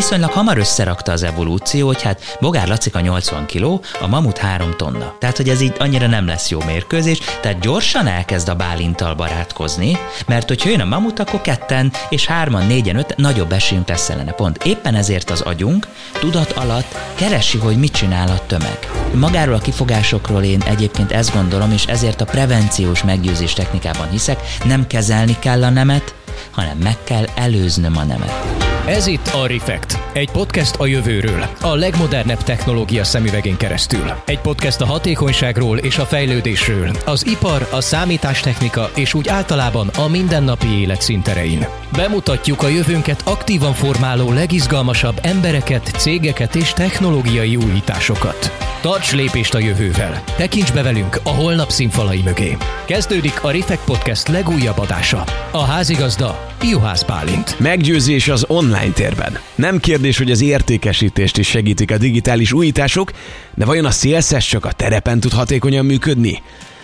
viszonylag hamar összerakta az evolúció, hogy hát Bogár Lacika 80 kg, a mamut 3 tonna. Tehát, hogy ez így annyira nem lesz jó mérkőzés, tehát gyorsan elkezd a bálintal barátkozni, mert hogyha jön a mamut, akkor ketten és hárman, négyen, öt nagyobb esélyünk lesz ellene. Pont éppen ezért az agyunk tudat alatt keresi, hogy mit csinál a tömeg. Magáról a kifogásokról én egyébként ezt gondolom, és ezért a prevenciós meggyőzés technikában hiszek, nem kezelni kell a nemet, hanem meg kell előznöm a nemet. Ez itt a Refekt, egy podcast a jövőről, a legmodernebb technológia szemüvegén keresztül. Egy podcast a hatékonyságról és a fejlődésről, az ipar, a számítástechnika és úgy általában a mindennapi élet szinterein. Bemutatjuk a jövőnket aktívan formáló legizgalmasabb embereket, cégeket és technológiai újításokat. Tarts lépést a jövővel! Tekints be velünk a holnap színfalai mögé! Kezdődik a Refekt Podcast legújabb adása. A házigazda Juhász Pálint. Meggyőzés az online térben. Nem kérdés, hogy az értékesítést is segítik a digitális újítások, de vajon a CSS csak a terepen tud hatékonyan működni?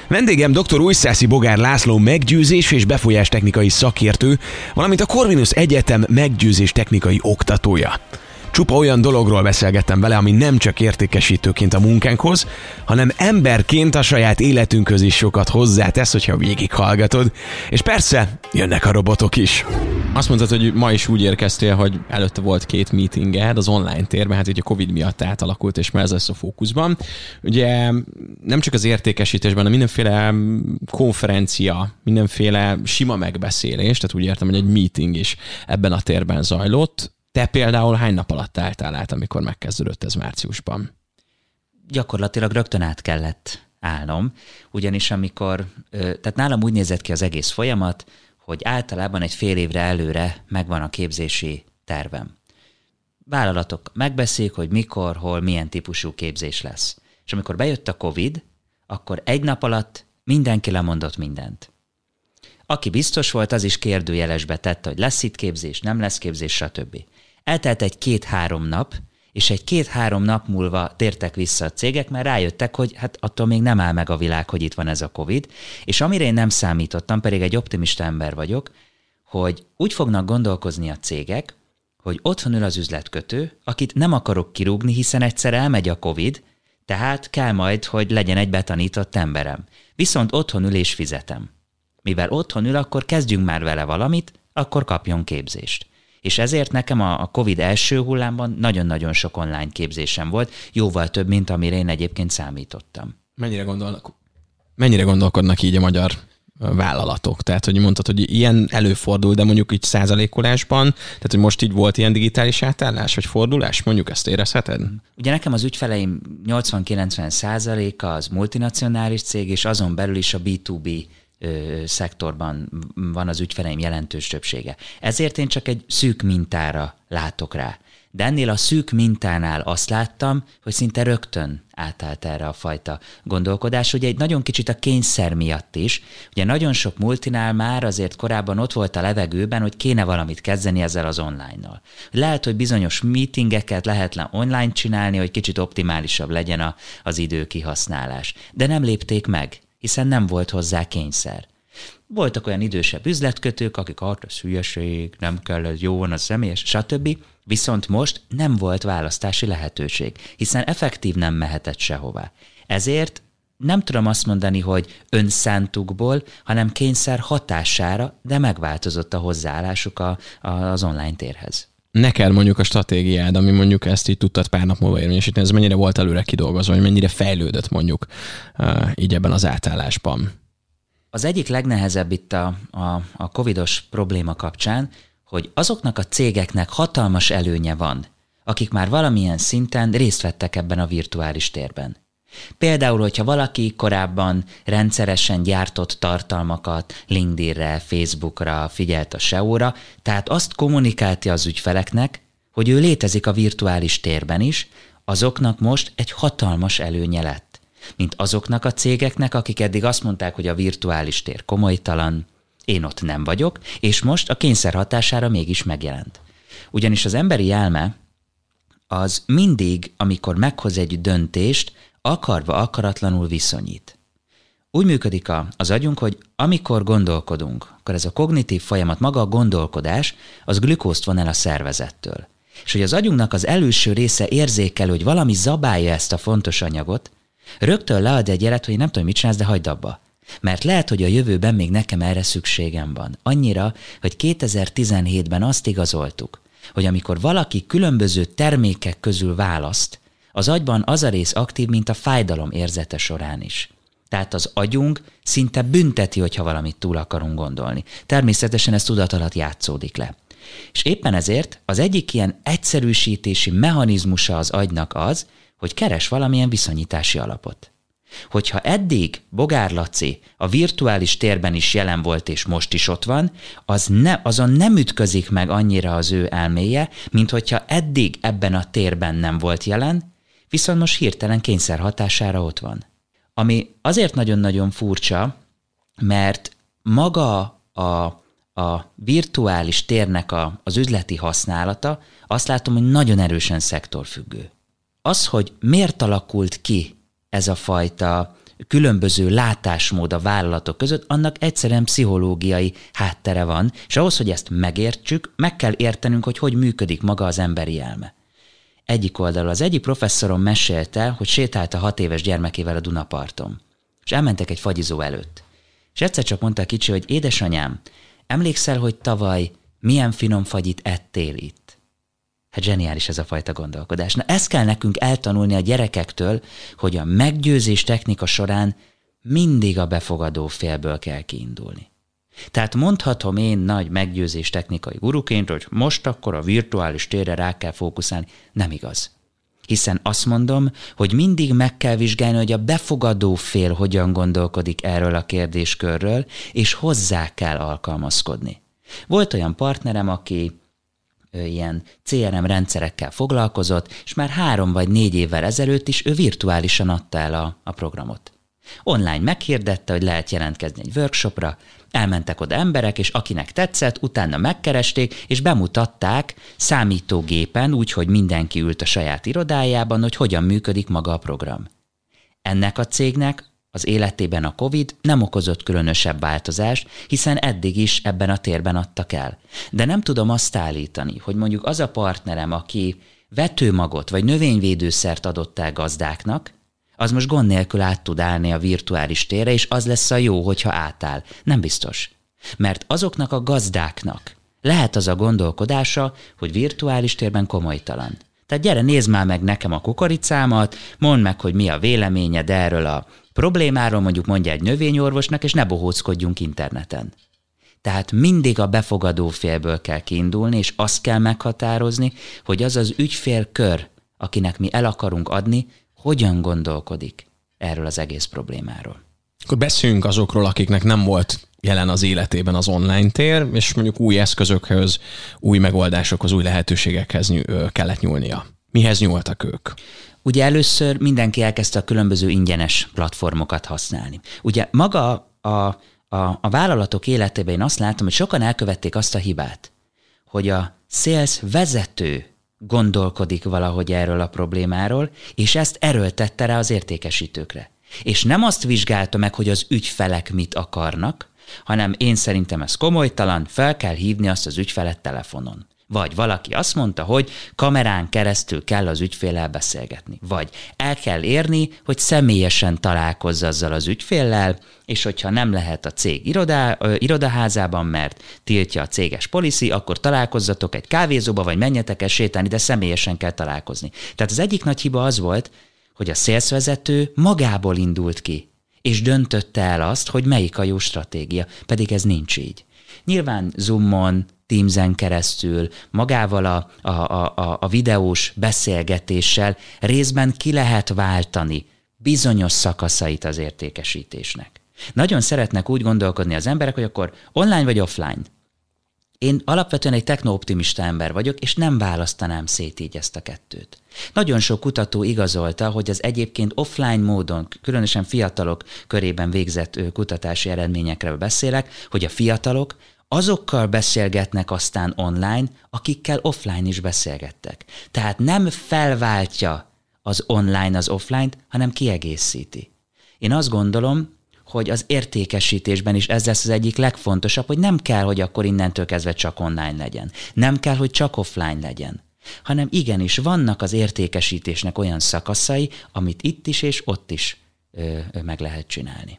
Vendégem dr. Újszászi Bogár László meggyőzés és befolyás technikai szakértő, valamint a Corvinus Egyetem meggyőzés technikai oktatója. Csupa olyan dologról beszélgettem vele, ami nem csak értékesítőként a munkánkhoz, hanem emberként a saját életünkhöz is sokat hozzátesz, hogyha végighallgatod. És persze, jönnek a robotok is. Azt mondtad, hogy ma is úgy érkeztél, hogy előtte volt két meetinged az online térben, hát ugye a Covid miatt átalakult, és már ez lesz a fókuszban. Ugye nem csak az értékesítésben, hanem mindenféle konferencia, mindenféle sima megbeszélés, tehát úgy értem, hogy egy meeting is ebben a térben zajlott. Te például hány nap alatt álltál át, amikor megkezdődött ez márciusban? Gyakorlatilag rögtön át kellett állnom, ugyanis amikor, tehát nálam úgy nézett ki az egész folyamat, hogy általában egy fél évre előre megvan a képzési tervem. Vállalatok megbeszélik, hogy mikor, hol, milyen típusú képzés lesz. És amikor bejött a COVID, akkor egy nap alatt mindenki lemondott mindent. Aki biztos volt, az is kérdőjelesbe tette, hogy lesz itt képzés, nem lesz képzés, stb. Eltelt egy két-három nap, és egy két-három nap múlva tértek vissza a cégek, mert rájöttek, hogy hát attól még nem áll meg a világ, hogy itt van ez a Covid, és amire én nem számítottam, pedig egy optimista ember vagyok, hogy úgy fognak gondolkozni a cégek, hogy otthon ül az üzletkötő, akit nem akarok kirúgni, hiszen egyszer elmegy a Covid, tehát kell majd, hogy legyen egy betanított emberem. Viszont otthon ül és fizetem. Mivel otthon ül, akkor kezdjünk már vele valamit, akkor kapjon képzést. És ezért nekem a, a COVID első hullámban nagyon-nagyon sok online képzésem volt, jóval több, mint amire én egyébként számítottam. Mennyire gondolnak, mennyire gondolkodnak így a magyar vállalatok. Tehát, hogy mondtad, hogy ilyen előfordul, de mondjuk így százalékolásban, tehát, hogy most így volt ilyen digitális átállás, vagy fordulás, mondjuk ezt érezheted? Ugye nekem az ügyfeleim 80-90 százaléka az multinacionális cég, és azon belül is a B2B szektorban van az ügyfeleim jelentős többsége. Ezért én csak egy szűk mintára látok rá. De ennél a szűk mintánál azt láttam, hogy szinte rögtön átállt erre a fajta gondolkodás. Ugye egy nagyon kicsit a kényszer miatt is. Ugye nagyon sok multinál már azért korábban ott volt a levegőben, hogy kéne valamit kezdeni ezzel az online-nal. Lehet, hogy bizonyos meetingeket lehetne online csinálni, hogy kicsit optimálisabb legyen a, az idő kihasználás. De nem lépték meg hiszen nem volt hozzá kényszer. Voltak olyan idősebb üzletkötők, akik hát ez hülyeség, nem kell, ez jó van a személyes, stb. Viszont most nem volt választási lehetőség, hiszen effektív nem mehetett sehová. Ezért nem tudom azt mondani, hogy önszántukból, hanem kényszer hatására, de megváltozott a hozzáállásuk a, a, az online térhez neked mondjuk a stratégiád, ami mondjuk ezt így tudtad pár nap múlva érvényesíteni, ez mennyire volt előre kidolgozva, vagy mennyire fejlődött mondjuk így ebben az átállásban? Az egyik legnehezebb itt a, a, a covidos probléma kapcsán, hogy azoknak a cégeknek hatalmas előnye van, akik már valamilyen szinten részt vettek ebben a virtuális térben. Például, hogyha valaki korábban rendszeresen gyártott tartalmakat LinkedInre, Facebookra, figyelt a SEO-ra, tehát azt kommunikálta az ügyfeleknek, hogy ő létezik a virtuális térben is, azoknak most egy hatalmas előnye lett. Mint azoknak a cégeknek, akik eddig azt mondták, hogy a virtuális tér komolytalan, én ott nem vagyok, és most a kényszer hatására mégis megjelent. Ugyanis az emberi elme az mindig, amikor meghoz egy döntést, akarva akaratlanul viszonyít. Úgy működik a, az agyunk, hogy amikor gondolkodunk, akkor ez a kognitív folyamat, maga a gondolkodás, az glükózt von el a szervezettől. És hogy az agyunknak az előső része érzékel, hogy valami zabálja ezt a fontos anyagot, rögtön lead egy jelet, hogy nem tudom, mit csinálsz, de hagyd abba. Mert lehet, hogy a jövőben még nekem erre szükségem van. Annyira, hogy 2017-ben azt igazoltuk, hogy amikor valaki különböző termékek közül választ, az agyban az a rész aktív, mint a fájdalom érzete során is. Tehát az agyunk szinte bünteti, hogyha valamit túl akarunk gondolni. Természetesen ez tudat alatt játszódik le. És éppen ezért az egyik ilyen egyszerűsítési mechanizmusa az agynak az, hogy keres valamilyen viszonyítási alapot. Hogyha eddig Bogár Laci a virtuális térben is jelen volt és most is ott van, az ne, azon nem ütközik meg annyira az ő elméje, mint hogyha eddig ebben a térben nem volt jelen, viszont most hirtelen kényszer hatására ott van. Ami azért nagyon-nagyon furcsa, mert maga a, a virtuális térnek a, az üzleti használata, azt látom, hogy nagyon erősen szektorfüggő. Az, hogy miért alakult ki ez a fajta különböző látásmód a vállalatok között, annak egyszerűen pszichológiai háttere van, és ahhoz, hogy ezt megértsük, meg kell értenünk, hogy hogy működik maga az emberi elme. Egyik oldalról az egyik professzorom mesélte, hogy sétált a hat éves gyermekével a Dunaparton, és elmentek egy fagyizó előtt. És egyszer csak mondta a kicsi, hogy édesanyám, emlékszel, hogy tavaly milyen finom fagyit ettél itt? Hát zseniális ez a fajta gondolkodás. Na ezt kell nekünk eltanulni a gyerekektől, hogy a meggyőzés technika során mindig a befogadó félből kell kiindulni. Tehát mondhatom én nagy meggyőzés technikai guruként, hogy most akkor a virtuális térre rá kell fókuszálni. Nem igaz. Hiszen azt mondom, hogy mindig meg kell vizsgálni, hogy a befogadó fél hogyan gondolkodik erről a kérdéskörről, és hozzá kell alkalmazkodni. Volt olyan partnerem, aki ilyen CRM rendszerekkel foglalkozott, és már három vagy négy évvel ezelőtt is ő virtuálisan adta el a, a programot. Online meghirdette, hogy lehet jelentkezni egy workshopra, elmentek oda emberek, és akinek tetszett, utána megkeresték, és bemutatták számítógépen, úgyhogy mindenki ült a saját irodájában, hogy hogyan működik maga a program. Ennek a cégnek az életében a COVID nem okozott különösebb változást, hiszen eddig is ebben a térben adtak el. De nem tudom azt állítani, hogy mondjuk az a partnerem, aki vetőmagot vagy növényvédőszert adott el gazdáknak, az most gond nélkül át tud állni a virtuális térre, és az lesz a jó, hogyha átáll. Nem biztos. Mert azoknak a gazdáknak lehet az a gondolkodása, hogy virtuális térben komolytalan. Tehát gyere, nézd már meg nekem a kukoricámat, mondd meg, hogy mi a véleményed erről a problémáról, mondjuk mondja egy növényorvosnak, és ne bohóckodjunk interneten. Tehát mindig a befogadó félből kell kiindulni, és azt kell meghatározni, hogy az az ügyfélkör, akinek mi el akarunk adni, hogyan gondolkodik erről az egész problémáról. Akkor beszéljünk azokról, akiknek nem volt jelen az életében az online tér, és mondjuk új eszközökhöz, új megoldásokhoz, új lehetőségekhez kellett nyúlnia. Mihez nyúltak ők? Ugye először mindenki elkezdte a különböző ingyenes platformokat használni. Ugye maga a, a, a vállalatok életében én azt látom, hogy sokan elkövették azt a hibát, hogy a sales vezető gondolkodik valahogy erről a problémáról, és ezt erőltette rá az értékesítőkre. És nem azt vizsgálta meg, hogy az ügyfelek mit akarnak, hanem én szerintem ez komolytalan, fel kell hívni azt az ügyfelet telefonon. Vagy valaki azt mondta, hogy kamerán keresztül kell az ügyféllel beszélgetni. Vagy el kell érni, hogy személyesen találkozz azzal az ügyféllel, és hogyha nem lehet a cég irodá, ö, irodaházában, mert tiltja a céges policy, akkor találkozzatok egy kávézóba, vagy menjetek el sétálni, de személyesen kell találkozni. Tehát az egyik nagy hiba az volt, hogy a szélszvezető magából indult ki, és döntötte el azt, hogy melyik a jó stratégia, pedig ez nincs így. Nyilván Zoomon, Teamsen keresztül, magával a, a, a, a videós beszélgetéssel részben ki lehet váltani bizonyos szakaszait az értékesítésnek. Nagyon szeretnek úgy gondolkodni az emberek, hogy akkor online vagy offline. Én alapvetően egy technooptimista ember vagyok, és nem választanám szét így ezt a kettőt. Nagyon sok kutató igazolta, hogy az egyébként offline módon, különösen fiatalok körében végzett kutatási eredményekről beszélek, hogy a fiatalok azokkal beszélgetnek aztán online, akikkel offline is beszélgettek. Tehát nem felváltja az online az offline-t, hanem kiegészíti. Én azt gondolom, hogy az értékesítésben is ez lesz az egyik legfontosabb, hogy nem kell, hogy akkor innentől kezdve csak online legyen. Nem kell, hogy csak offline legyen hanem igenis vannak az értékesítésnek olyan szakaszai, amit itt is és ott is ö, ö, meg lehet csinálni.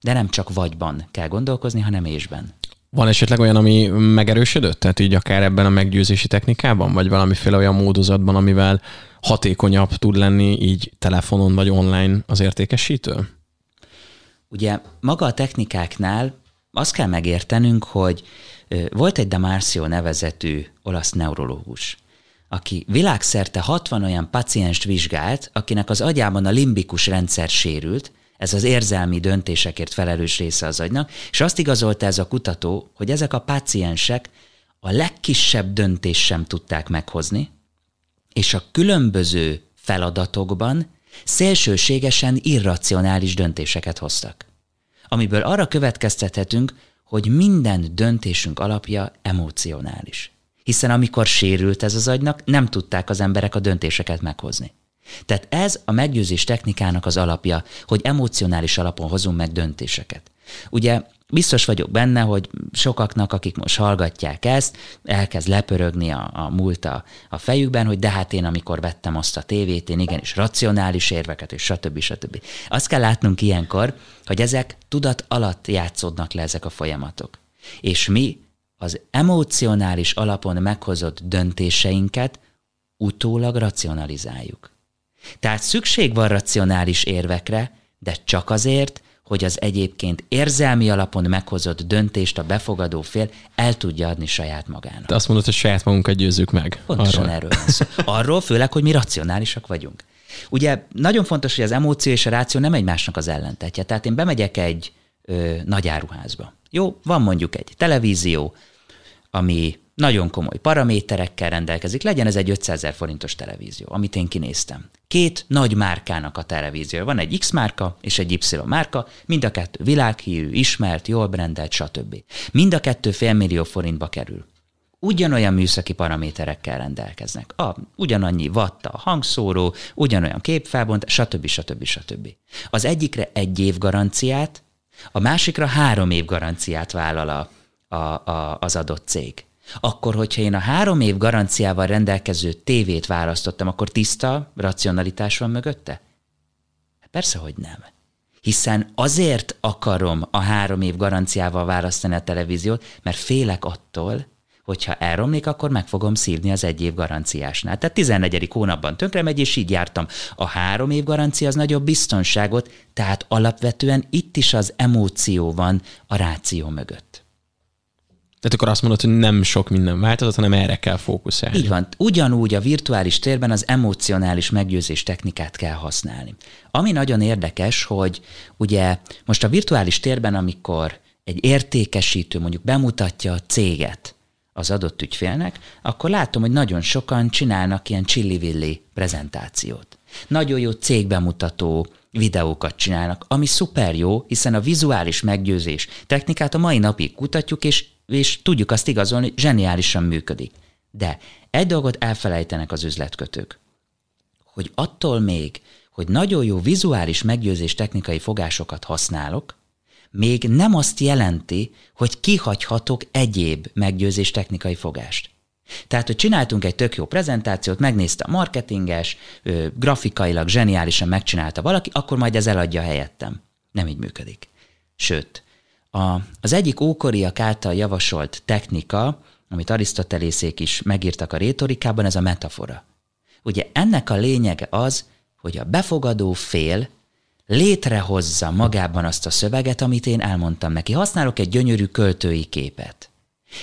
De nem csak vagyban kell gondolkozni, hanem ésben. Van esetleg olyan, ami megerősödött? Tehát így akár ebben a meggyőzési technikában, vagy valamiféle olyan módozatban, amivel hatékonyabb tud lenni így telefonon vagy online az értékesítő? Ugye maga a technikáknál azt kell megértenünk, hogy volt egy Damarcio nevezetű olasz neurológus, aki világszerte 60 olyan pacienst vizsgált, akinek az agyában a limbikus rendszer sérült, ez az érzelmi döntésekért felelős része az agynak, és azt igazolta ez a kutató, hogy ezek a páciensek a legkisebb döntés sem tudták meghozni, és a különböző feladatokban szélsőségesen irracionális döntéseket hoztak. Amiből arra következtethetünk, hogy minden döntésünk alapja emocionális. Hiszen amikor sérült ez az agynak, nem tudták az emberek a döntéseket meghozni. Tehát ez a meggyőzés technikának az alapja, hogy emocionális alapon hozunk meg döntéseket. Ugye biztos vagyok benne, hogy sokaknak, akik most hallgatják ezt, elkezd lepörögni a, a múlt a, a fejükben, hogy de hát én amikor vettem azt a tévét, én igenis racionális érveket, és stb. stb. Azt kell látnunk ilyenkor, hogy ezek tudat alatt játszódnak le ezek a folyamatok. És mi az emocionális alapon meghozott döntéseinket utólag racionalizáljuk. Tehát szükség van racionális érvekre, de csak azért, hogy az egyébként érzelmi alapon meghozott döntést a befogadó fél el tudja adni saját magának. De azt mondod, hogy saját magunkat győzzük meg. Pontosan arról. erről van szó. Arról főleg, hogy mi racionálisak vagyunk. Ugye nagyon fontos, hogy az emóció és a ráció nem egymásnak az ellentetje. Tehát én bemegyek egy ö, nagy áruházba. Jó, van mondjuk egy televízió, ami nagyon komoly paraméterekkel rendelkezik, legyen ez egy 500 ezer forintos televízió, amit én kinéztem. Két nagy márkának a televízió. Van egy X márka és egy Y márka, mind a kettő világhírű, ismert, jól brendelt, stb. Mind a kettő félmillió forintba kerül. Ugyanolyan műszaki paraméterekkel rendelkeznek. A, ugyanannyi watt a hangszóró, ugyanolyan képfelbont, stb. stb. stb. Az egyikre egy év garanciát, a másikra három év garanciát vállal a, a, a, az adott cég. Akkor, hogyha én a három év garanciával rendelkező tévét választottam, akkor tiszta racionalitás van mögötte? Persze, hogy nem. Hiszen azért akarom a három év garanciával választani a televíziót, mert félek attól, hogyha elromlik, akkor meg fogom szívni az egy év garanciásnál. Tehát 14. hónapban tönkre megy, és így jártam. A három év garancia az nagyobb biztonságot, tehát alapvetően itt is az emóció van a ráció mögött. Tehát akkor azt mondod, hogy nem sok minden változott, hanem erre kell fókuszálni. Így van. Ugyanúgy a virtuális térben az emocionális meggyőzés technikát kell használni. Ami nagyon érdekes, hogy ugye most a virtuális térben, amikor egy értékesítő mondjuk bemutatja a céget az adott ügyfélnek, akkor látom, hogy nagyon sokan csinálnak ilyen csillivilli prezentációt. Nagyon jó cégbemutató videókat csinálnak, ami szuper jó, hiszen a vizuális meggyőzés technikát a mai napig kutatjuk, és és tudjuk azt igazolni, zseniálisan működik. De egy dolgot elfelejtenek az üzletkötők, hogy attól még, hogy nagyon jó vizuális meggyőzés technikai fogásokat használok, még nem azt jelenti, hogy kihagyhatok egyéb meggyőzés technikai fogást. Tehát, hogy csináltunk egy tök jó prezentációt, megnézte a marketinges, grafikailag zseniálisan megcsinálta valaki, akkor majd ez eladja helyettem. Nem így működik. Sőt, a, az egyik ókoriak által javasolt technika, amit Arisztotelészék is megírtak a rétorikában, ez a metafora. Ugye ennek a lényege az, hogy a befogadó fél létrehozza magában azt a szöveget, amit én elmondtam neki. Használok egy gyönyörű költői képet.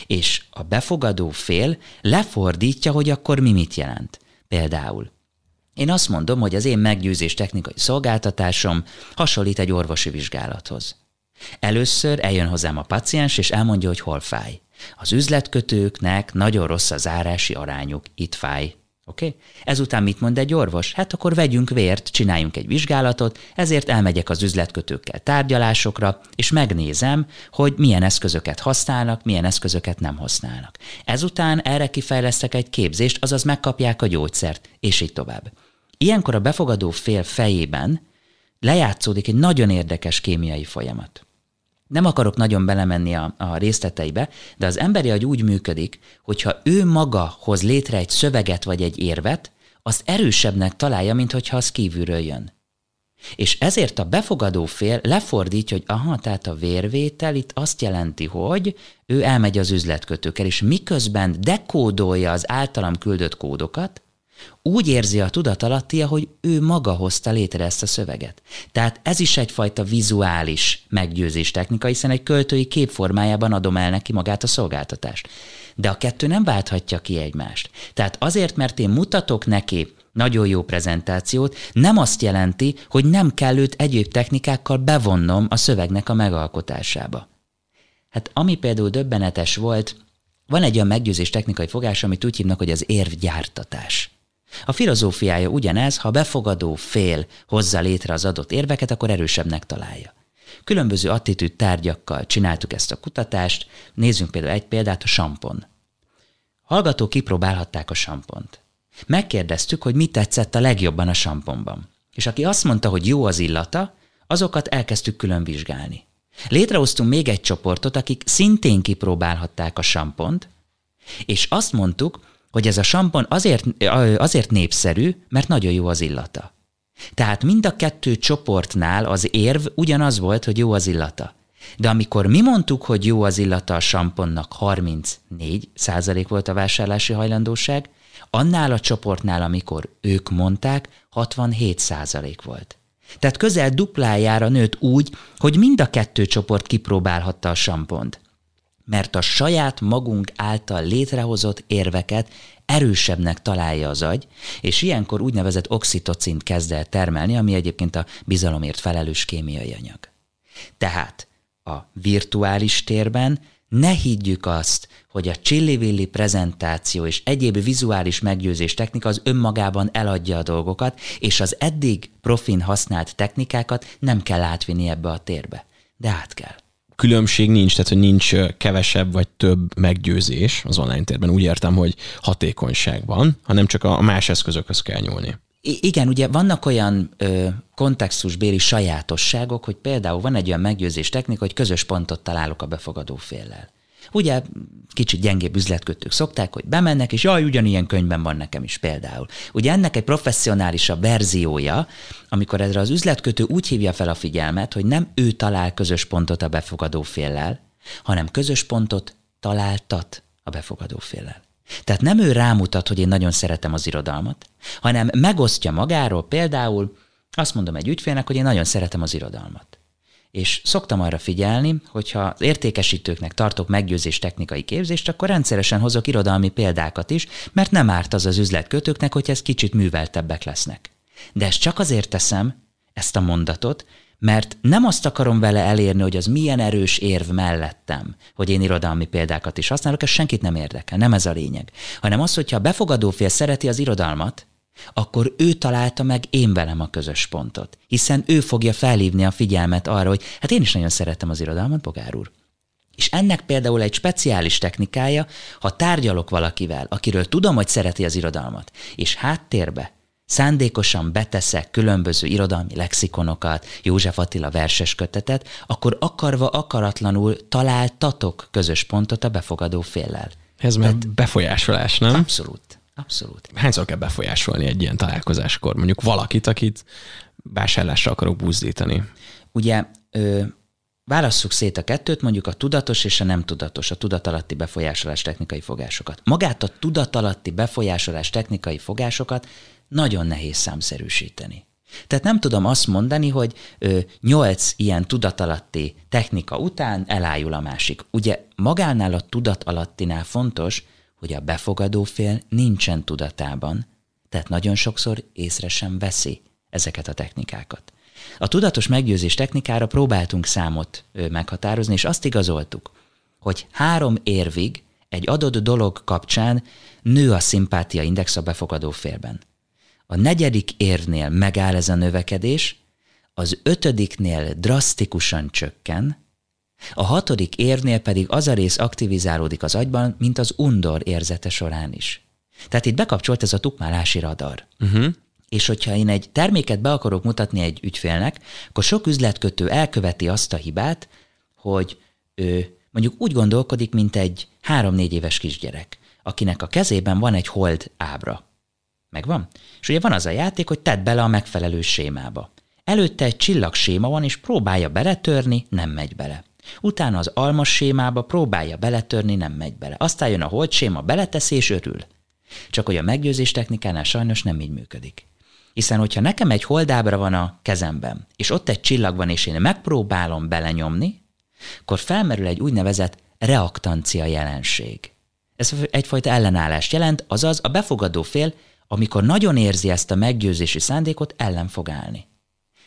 És a befogadó fél lefordítja, hogy akkor mi mit jelent. Például én azt mondom, hogy az én meggyőzés technikai szolgáltatásom hasonlít egy orvosi vizsgálathoz. Először eljön hozzám a paciens, és elmondja, hogy hol fáj. Az üzletkötőknek nagyon rossz az árási arányuk, itt fáj. Oké? Okay? Ezután mit mond egy orvos? Hát akkor vegyünk vért, csináljunk egy vizsgálatot, ezért elmegyek az üzletkötőkkel tárgyalásokra, és megnézem, hogy milyen eszközöket használnak, milyen eszközöket nem használnak. Ezután erre kifejlesztek egy képzést, azaz megkapják a gyógyszert, és így tovább. Ilyenkor a befogadó fél fejében lejátszódik egy nagyon érdekes kémiai folyamat. Nem akarok nagyon belemenni a, a részleteibe, de az emberi agy úgy működik, hogyha ő maga hoz létre egy szöveget vagy egy érvet, azt erősebbnek találja, mint hogyha az kívülről jön. És ezért a befogadó fél lefordítja, hogy aha, tehát a vérvétel itt azt jelenti, hogy ő elmegy az üzletkötőkkel, és miközben dekódolja az általam küldött kódokat, úgy érzi a tudatalattia, hogy ő maga hozta létre ezt a szöveget. Tehát ez is egyfajta vizuális meggyőzés technika, hiszen egy költői képformájában adom el neki magát a szolgáltatást. De a kettő nem válthatja ki egymást. Tehát azért, mert én mutatok neki nagyon jó prezentációt, nem azt jelenti, hogy nem kell őt egyéb technikákkal bevonnom a szövegnek a megalkotásába. Hát ami például döbbenetes volt, van egy olyan meggyőzés technikai fogás, amit úgy hívnak, hogy az érvgyártatás. A filozófiája ugyanez, ha befogadó fél hozza létre az adott érveket, akkor erősebbnek találja. Különböző attitűd tárgyakkal csináltuk ezt a kutatást, nézzünk például egy példát, a sampon. Hallgatók kipróbálhatták a sampont. Megkérdeztük, hogy mit tetszett a legjobban a samponban. És aki azt mondta, hogy jó az illata, azokat elkezdtük külön vizsgálni. Létrehoztunk még egy csoportot, akik szintén kipróbálhatták a sampont, és azt mondtuk, hogy ez a sampon azért, azért népszerű, mert nagyon jó az illata. Tehát mind a kettő csoportnál az érv ugyanaz volt, hogy jó az illata. De amikor mi mondtuk, hogy jó az illata a samponnak, 34 százalék volt a vásárlási hajlandóság, annál a csoportnál, amikor ők mondták, 67 százalék volt. Tehát közel duplájára nőtt úgy, hogy mind a kettő csoport kipróbálhatta a sampont. Mert a saját magunk által létrehozott érveket erősebbnek találja az agy, és ilyenkor úgynevezett oxitocint kezd el termelni, ami egyébként a bizalomért felelős kémiai anyag. Tehát a virtuális térben ne higgyük azt, hogy a csillivilli prezentáció és egyéb vizuális meggyőzés technika az önmagában eladja a dolgokat, és az eddig profin használt technikákat nem kell átvinni ebbe a térbe. De át kell. Különbség nincs, tehát hogy nincs kevesebb vagy több meggyőzés az online térben. Úgy értem, hogy hatékonyság van, hanem csak a más eszközökhöz kell nyúlni. Igen, ugye vannak olyan ö, kontextusbéli sajátosságok, hogy például van egy olyan meggyőzés technika, hogy közös pontot találok a befogadó féllel. Ugye kicsit gyengébb üzletkötők szokták, hogy bemennek, és jaj, ugyanilyen könyvben van nekem is például. Ugye ennek egy professzionálisabb verziója, amikor ezre az üzletkötő úgy hívja fel a figyelmet, hogy nem ő talál közös pontot a befogadó féllel, hanem közös pontot találtat a befogadó féllel. Tehát nem ő rámutat, hogy én nagyon szeretem az irodalmat, hanem megosztja magáról például, azt mondom egy ügyfélnek, hogy én nagyon szeretem az irodalmat. És szoktam arra figyelni, hogyha értékesítőknek tartok meggyőzés technikai képzést, akkor rendszeresen hozok irodalmi példákat is, mert nem árt az az üzletkötőknek, hogy ez kicsit műveltebbek lesznek. De ezt csak azért teszem, ezt a mondatot, mert nem azt akarom vele elérni, hogy az milyen erős érv mellettem, hogy én irodalmi példákat is használok, ez senkit nem érdekel, nem ez a lényeg. Hanem az, hogyha a befogadó fél szereti az irodalmat, akkor ő találta meg én velem a közös pontot. Hiszen ő fogja felhívni a figyelmet arra, hogy hát én is nagyon szeretem az irodalmat, Bogár úr. És ennek például egy speciális technikája, ha tárgyalok valakivel, akiről tudom, hogy szereti az irodalmat, és háttérbe szándékosan beteszek különböző irodalmi lexikonokat, József Attila verses kötetet, akkor akarva akaratlanul találtatok közös pontot a befogadó féllel. Ez már befolyásolás, nem? Abszolút. Abszolút. Hányszor kell befolyásolni egy ilyen találkozáskor? Mondjuk valakit, akit vásárlásra akarok buzdítani. Ugye ö, válasszuk szét a kettőt, mondjuk a tudatos és a nem tudatos, a tudatalatti befolyásolás technikai fogásokat. Magát a tudatalatti befolyásolás technikai fogásokat nagyon nehéz számszerűsíteni. Tehát nem tudom azt mondani, hogy ö, nyolc ilyen tudatalatti technika után elájul a másik. Ugye magánál a tudatalattinál fontos, hogy a befogadó fél nincsen tudatában, tehát nagyon sokszor észre sem veszi ezeket a technikákat. A tudatos meggyőzés technikára próbáltunk számot meghatározni, és azt igazoltuk, hogy három érvig egy adott dolog kapcsán nő a szimpátia index a befogadó félben. A negyedik érvnél megáll ez a növekedés, az ötödiknél drasztikusan csökken, a hatodik érvnél pedig az a rész aktivizálódik az agyban, mint az undor érzete során is. Tehát itt bekapcsolt ez a tukmálási radar. Uh-huh. És hogyha én egy terméket be akarok mutatni egy ügyfélnek, akkor sok üzletkötő elköveti azt a hibát, hogy ő mondjuk úgy gondolkodik, mint egy három-négy éves kisgyerek, akinek a kezében van egy hold ábra. Megvan? És ugye van az a játék, hogy tedd bele a megfelelő sémába. Előtte egy csillag séma van, és próbálja beletörni, nem megy bele. Utána az almas sémába próbálja beletörni, nem megy bele. Aztán jön a hold séma, beleteszi és örül. Csak hogy a meggyőzés technikánál sajnos nem így működik. Hiszen, hogyha nekem egy holdábra van a kezemben, és ott egy csillag van, és én megpróbálom belenyomni, akkor felmerül egy úgynevezett reaktancia jelenség. Ez egyfajta ellenállást jelent, azaz a befogadó fél, amikor nagyon érzi ezt a meggyőzési szándékot, ellen fog állni.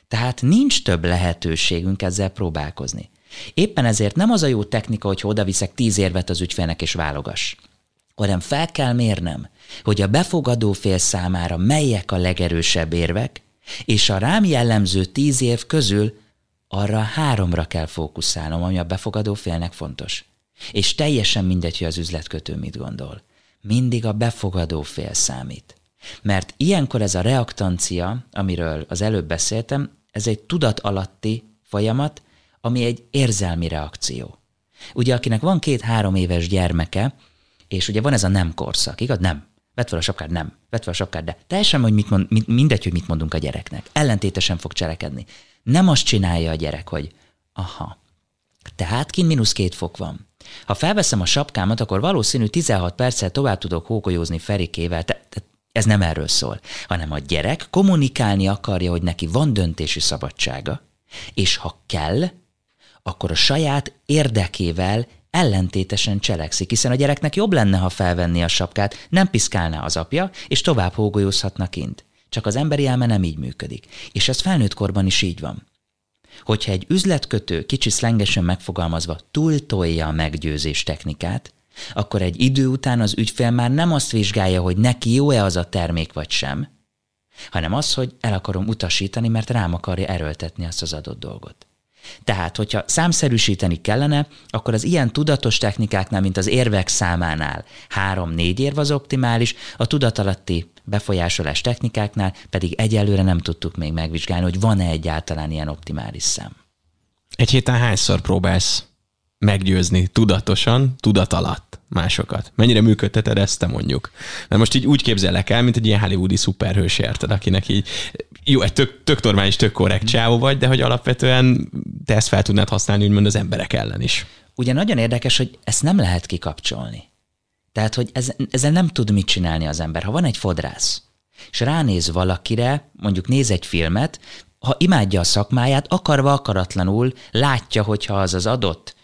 Tehát nincs több lehetőségünk ezzel próbálkozni. Éppen ezért nem az a jó technika, hogy oda viszek tíz érvet az ügyfélnek és válogass, hanem fel kell mérnem, hogy a befogadó fél számára melyek a legerősebb érvek, és a rám jellemző tíz év közül arra háromra kell fókuszálnom, ami a befogadó félnek fontos. És teljesen mindegy, hogy az üzletkötő mit gondol. Mindig a befogadó fél számít. Mert ilyenkor ez a reaktancia, amiről az előbb beszéltem, ez egy tudat alatti folyamat, ami egy érzelmi reakció. Ugye, akinek van két-három éves gyermeke, és ugye van ez a nem korszak, igaz? Nem. Vett fel a sapkád, nem. Vett fel a sapkád, de teljesen hogy mit mond, mindegy, hogy mit mondunk a gyereknek. Ellentétesen fog cselekedni. Nem azt csinálja a gyerek, hogy aha, tehát kint mínusz két fok van. Ha felveszem a sapkámat, akkor valószínű 16 perccel tovább tudok hókolyozni Ferikével. Te, te, ez nem erről szól, hanem a gyerek kommunikálni akarja, hogy neki van döntési szabadsága, és ha kell, akkor a saját érdekével ellentétesen cselekszik, hiszen a gyereknek jobb lenne, ha felvenni a sapkát, nem piszkálná az apja, és tovább hógolyózhatna kint. Csak az emberi elme nem így működik. És ez felnőtt korban is így van. Hogyha egy üzletkötő, kicsi szlengesen megfogalmazva, túltolja a meggyőzés technikát, akkor egy idő után az ügyfél már nem azt vizsgálja, hogy neki jó-e az a termék vagy sem, hanem az, hogy el akarom utasítani, mert rám akarja erőltetni azt az adott dolgot. Tehát, hogyha számszerűsíteni kellene, akkor az ilyen tudatos technikáknál, mint az érvek számánál három-négy érv az optimális, a tudatalatti befolyásolás technikáknál pedig egyelőre nem tudtuk még megvizsgálni, hogy van-e egyáltalán ilyen optimális szám. Egy héten hányszor próbálsz meggyőzni tudatosan, tudat alatt másokat? Mennyire működteted ezt te mondjuk? Mert most így úgy képzelek el, mint egy ilyen hollywoodi szuperhős, érted, akinek így jó, egy tök, tök normális, tök korrekt csávó vagy, de hogy alapvetően te ezt fel tudnád használni úgymond az emberek ellen is. Ugye nagyon érdekes, hogy ezt nem lehet kikapcsolni. Tehát, hogy ez, ezzel nem tud mit csinálni az ember. Ha van egy fodrász, és ránéz valakire, mondjuk néz egy filmet, ha imádja a szakmáját, akarva akaratlanul látja, hogyha az az adott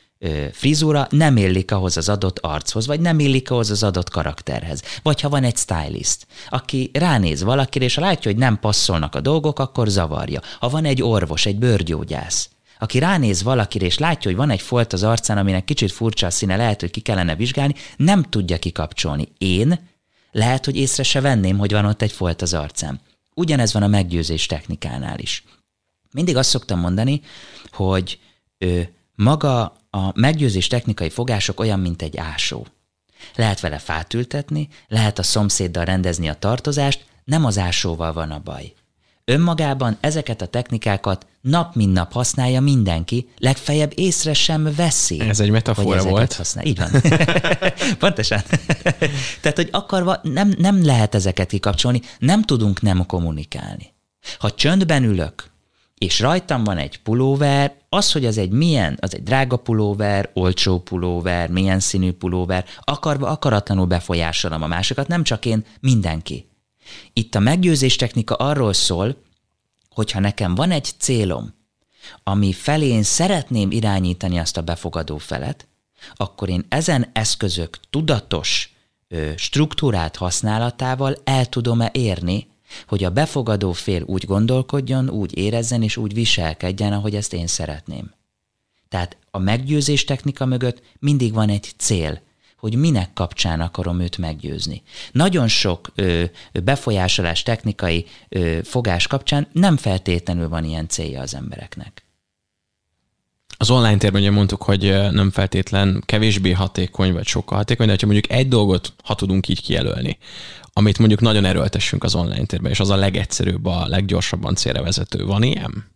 frizura nem illik ahhoz az adott archoz, vagy nem illik ahhoz az adott karakterhez. Vagy ha van egy stylist, aki ránéz valakire, és látja, hogy nem passzolnak a dolgok, akkor zavarja. Ha van egy orvos, egy bőrgyógyász, aki ránéz valakire, és látja, hogy van egy folt az arcán, aminek kicsit furcsa a színe, lehet, hogy ki kellene vizsgálni, nem tudja kikapcsolni. Én lehet, hogy észre se venném, hogy van ott egy folt az arcán. Ugyanez van a meggyőzés technikánál is. Mindig azt szoktam mondani, hogy ő, maga a meggyőzés technikai fogások olyan, mint egy ásó. Lehet vele fát ültetni, lehet a szomszéddal rendezni a tartozást, nem az ásóval van a baj. Önmagában ezeket a technikákat nap mint nap használja mindenki, legfeljebb észre sem veszi. Ez egy metafora volt. Használ. Így van. Pontosan. Tehát, hogy akarva nem, nem lehet ezeket kikapcsolni, nem tudunk nem kommunikálni. Ha csöndben ülök, és rajtam van egy pulóver, az, hogy az egy milyen, az egy drága pulóver, olcsó pulóver, milyen színű pulóver, akarva akaratlanul befolyásolom a másokat, nem csak én, mindenki. Itt a meggyőzés technika arról szól, hogyha nekem van egy célom, ami felé én szeretném irányítani azt a befogadó felet, akkor én ezen eszközök tudatos struktúrát használatával el tudom-e érni hogy a befogadó fél úgy gondolkodjon, úgy érezzen és úgy viselkedjen, ahogy ezt én szeretném. Tehát a meggyőzés technika mögött mindig van egy cél, hogy minek kapcsán akarom őt meggyőzni. Nagyon sok ö, befolyásolás technikai ö, fogás kapcsán nem feltétlenül van ilyen célja az embereknek. Az online térben ugye mondtuk, hogy nem feltétlen kevésbé hatékony, vagy sokkal hatékony, de ha mondjuk egy dolgot, ha tudunk így kijelölni, amit mondjuk nagyon erőltessünk az online térben, és az a legegyszerűbb, a leggyorsabban célra vezető. Van ilyen?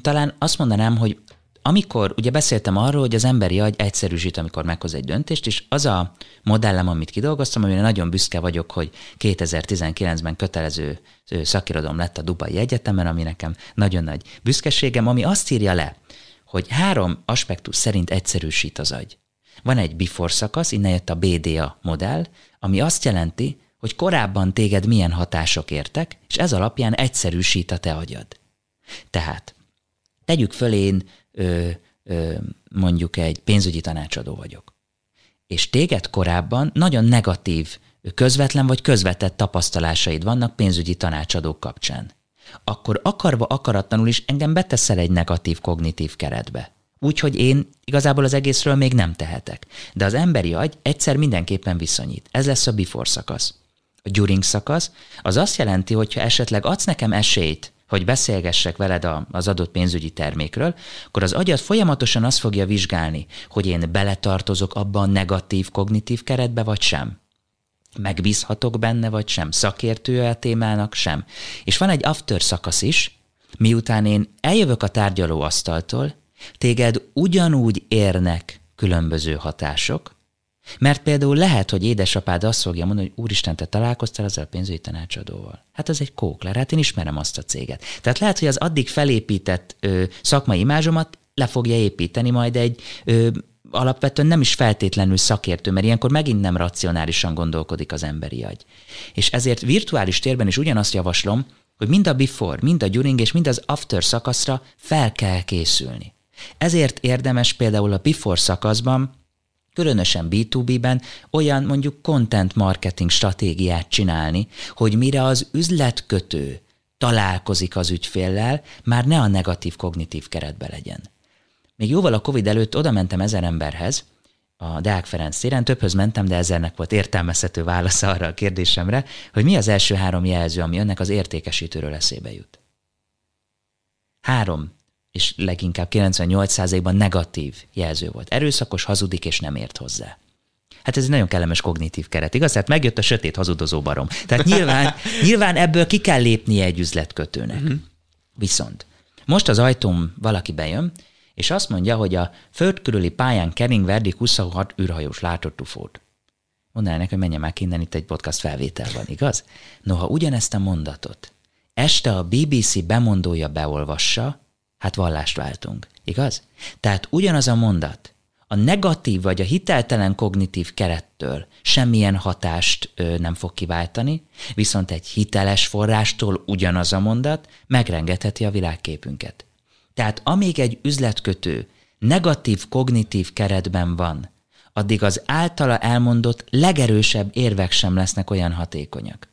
Talán azt mondanám, hogy amikor, ugye beszéltem arról, hogy az emberi agy egyszerűsít, amikor meghoz egy döntést, és az a modellem, amit kidolgoztam, amire nagyon büszke vagyok, hogy 2019-ben kötelező szakirodalom lett a Dubai Egyetemen, ami nekem nagyon nagy büszkeségem, ami azt írja le, hogy három aspektus szerint egyszerűsít az agy. Van egy before szakasz, innen jött a BDA modell, ami azt jelenti, hogy korábban téged milyen hatások értek, és ez alapján egyszerűsít a te agyad. Tehát tegyük föl én ö, ö, mondjuk egy pénzügyi tanácsadó vagyok, és téged korábban nagyon negatív, közvetlen vagy közvetett tapasztalásaid vannak pénzügyi tanácsadók kapcsán. Akkor akarva akaratlanul is engem beteszel egy negatív kognitív keretbe. Úgyhogy én igazából az egészről még nem tehetek. De az emberi agy egyszer mindenképpen viszonyít. Ez lesz a before szakasz. A during szakasz az azt jelenti, hogy ha esetleg adsz nekem esélyt, hogy beszélgessek veled az adott pénzügyi termékről, akkor az agyad folyamatosan azt fogja vizsgálni, hogy én beletartozok abban a negatív kognitív keretbe, vagy sem. Megbízhatok benne, vagy sem. Szakértője a témának, sem. És van egy after szakasz is, miután én eljövök a tárgyalóasztaltól, téged ugyanúgy érnek különböző hatások, mert például lehet, hogy édesapád azt fogja mondani, hogy úristen, te találkoztál ezzel a pénzügyi tanácsadóval. Hát ez egy kókler, hát én ismerem azt a céget. Tehát lehet, hogy az addig felépített ö, szakmai imázsomat le fogja építeni majd egy ö, alapvetően nem is feltétlenül szakértő, mert ilyenkor megint nem racionálisan gondolkodik az emberi agy. És ezért virtuális térben is ugyanazt javaslom, hogy mind a before, mind a during és mind az after szakaszra fel kell készülni. Ezért érdemes például a before szakaszban, különösen B2B-ben olyan mondjuk content marketing stratégiát csinálni, hogy mire az üzletkötő találkozik az ügyféllel, már ne a negatív kognitív keretbe legyen. Még jóval a Covid előtt oda mentem ezer emberhez, a Deák Ferenc téren, többhöz mentem, de ezernek volt értelmezhető válasza arra a kérdésemre, hogy mi az első három jelző, ami önnek az értékesítőről eszébe jut. Három és leginkább 98%-ban negatív jelző volt. Erőszakos, hazudik és nem ért hozzá. Hát ez egy nagyon kellemes kognitív keret, igaz? Hát megjött a sötét hazudozó barom. Tehát nyilván, nyilván ebből ki kell lépnie egy üzletkötőnek. Uh-huh. Viszont most az ajtóm valaki bejön, és azt mondja, hogy a föld körüli pályán kering verdik 26 űrhajós látott ufót. Mondaná neki, hogy menjen már innen, itt egy podcast felvétel van, igaz? Noha ugyanezt a mondatot este a BBC bemondója beolvassa, hát vallást váltunk, igaz? Tehát ugyanaz a mondat, a negatív vagy a hiteltelen kognitív kerettől semmilyen hatást ö, nem fog kiváltani, viszont egy hiteles forrástól ugyanaz a mondat megrengetheti a világképünket. Tehát amíg egy üzletkötő negatív kognitív keretben van, addig az általa elmondott legerősebb érvek sem lesznek olyan hatékonyak.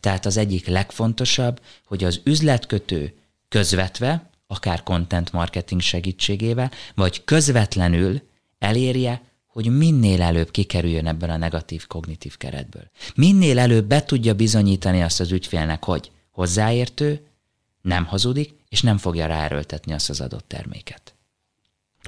Tehát az egyik legfontosabb, hogy az üzletkötő közvetve, akár content marketing segítségével, vagy közvetlenül elérje, hogy minél előbb kikerüljön ebből a negatív kognitív keretből. Minél előbb be tudja bizonyítani azt az ügyfélnek, hogy hozzáértő, nem hazudik, és nem fogja ráerőltetni azt az adott terméket.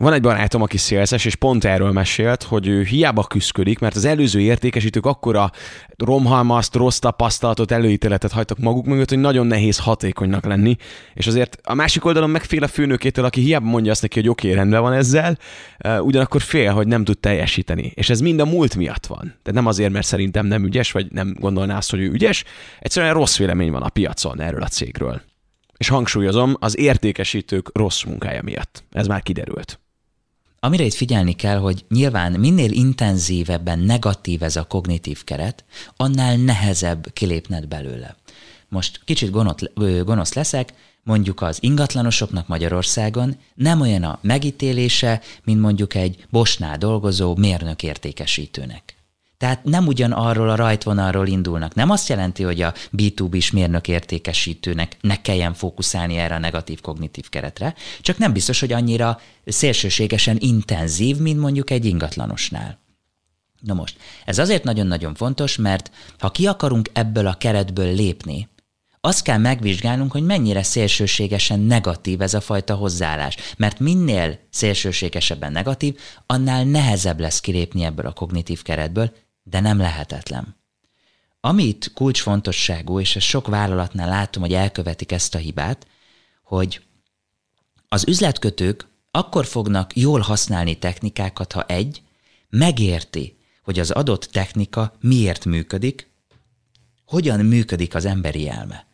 Van egy barátom, aki szélszes, és pont erről mesélt, hogy ő hiába küzdködik, mert az előző értékesítők akkora romhalmazt, rossz tapasztalatot, előítéletet hagytak maguk mögött, hogy nagyon nehéz hatékonynak lenni, és azért a másik oldalon megfél a főnökétől, aki hiába mondja azt neki, hogy oké, okay, rendben van ezzel, ugyanakkor fél, hogy nem tud teljesíteni. És ez mind a múlt miatt van. Tehát nem azért, mert szerintem nem ügyes, vagy nem gondolná azt, hogy ő ügyes, egyszerűen rossz vélemény van a piacon erről a cégről. És hangsúlyozom, az értékesítők rossz munkája miatt. Ez már kiderült. Amire itt figyelni kell, hogy nyilván minél intenzívebben negatív ez a kognitív keret, annál nehezebb kilépned belőle. Most kicsit gonot, gonosz leszek, mondjuk az ingatlanosoknak Magyarországon nem olyan a megítélése, mint mondjuk egy Bosnál dolgozó mérnök értékesítőnek. Tehát nem ugyan arról a rajtvonalról indulnak. Nem azt jelenti, hogy a B2B-s mérnök értékesítőnek ne kelljen fókuszálni erre a negatív kognitív keretre, csak nem biztos, hogy annyira szélsőségesen intenzív, mint mondjuk egy ingatlanosnál. Na most, ez azért nagyon-nagyon fontos, mert ha ki akarunk ebből a keretből lépni, azt kell megvizsgálnunk, hogy mennyire szélsőségesen negatív ez a fajta hozzáállás. Mert minél szélsőségesebben negatív, annál nehezebb lesz kilépni ebből a kognitív keretből, de nem lehetetlen. Amit kulcsfontosságú, és ezt sok vállalatnál látom, hogy elkövetik ezt a hibát, hogy az üzletkötők akkor fognak jól használni technikákat, ha egy, megérti, hogy az adott technika miért működik, hogyan működik az emberi elme.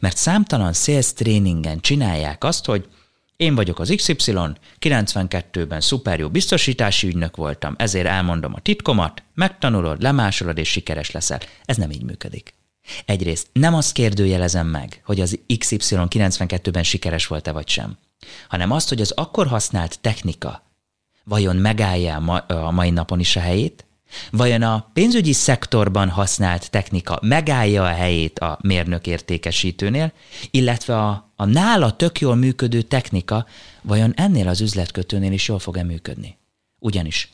Mert számtalan sales tréningen csinálják azt, hogy én vagyok az XY, 92-ben szuper jó biztosítási ügynök voltam, ezért elmondom a titkomat, megtanulod, lemásolod és sikeres leszel. Ez nem így működik. Egyrészt nem azt kérdőjelezem meg, hogy az XY 92-ben sikeres volt-e vagy sem, hanem azt, hogy az akkor használt technika vajon megállja a mai napon is a helyét, Vajon a pénzügyi szektorban használt technika megállja a helyét a mérnök értékesítőnél, illetve a, a nála tök jól működő technika vajon ennél az üzletkötőnél is jól fog-e működni? Ugyanis,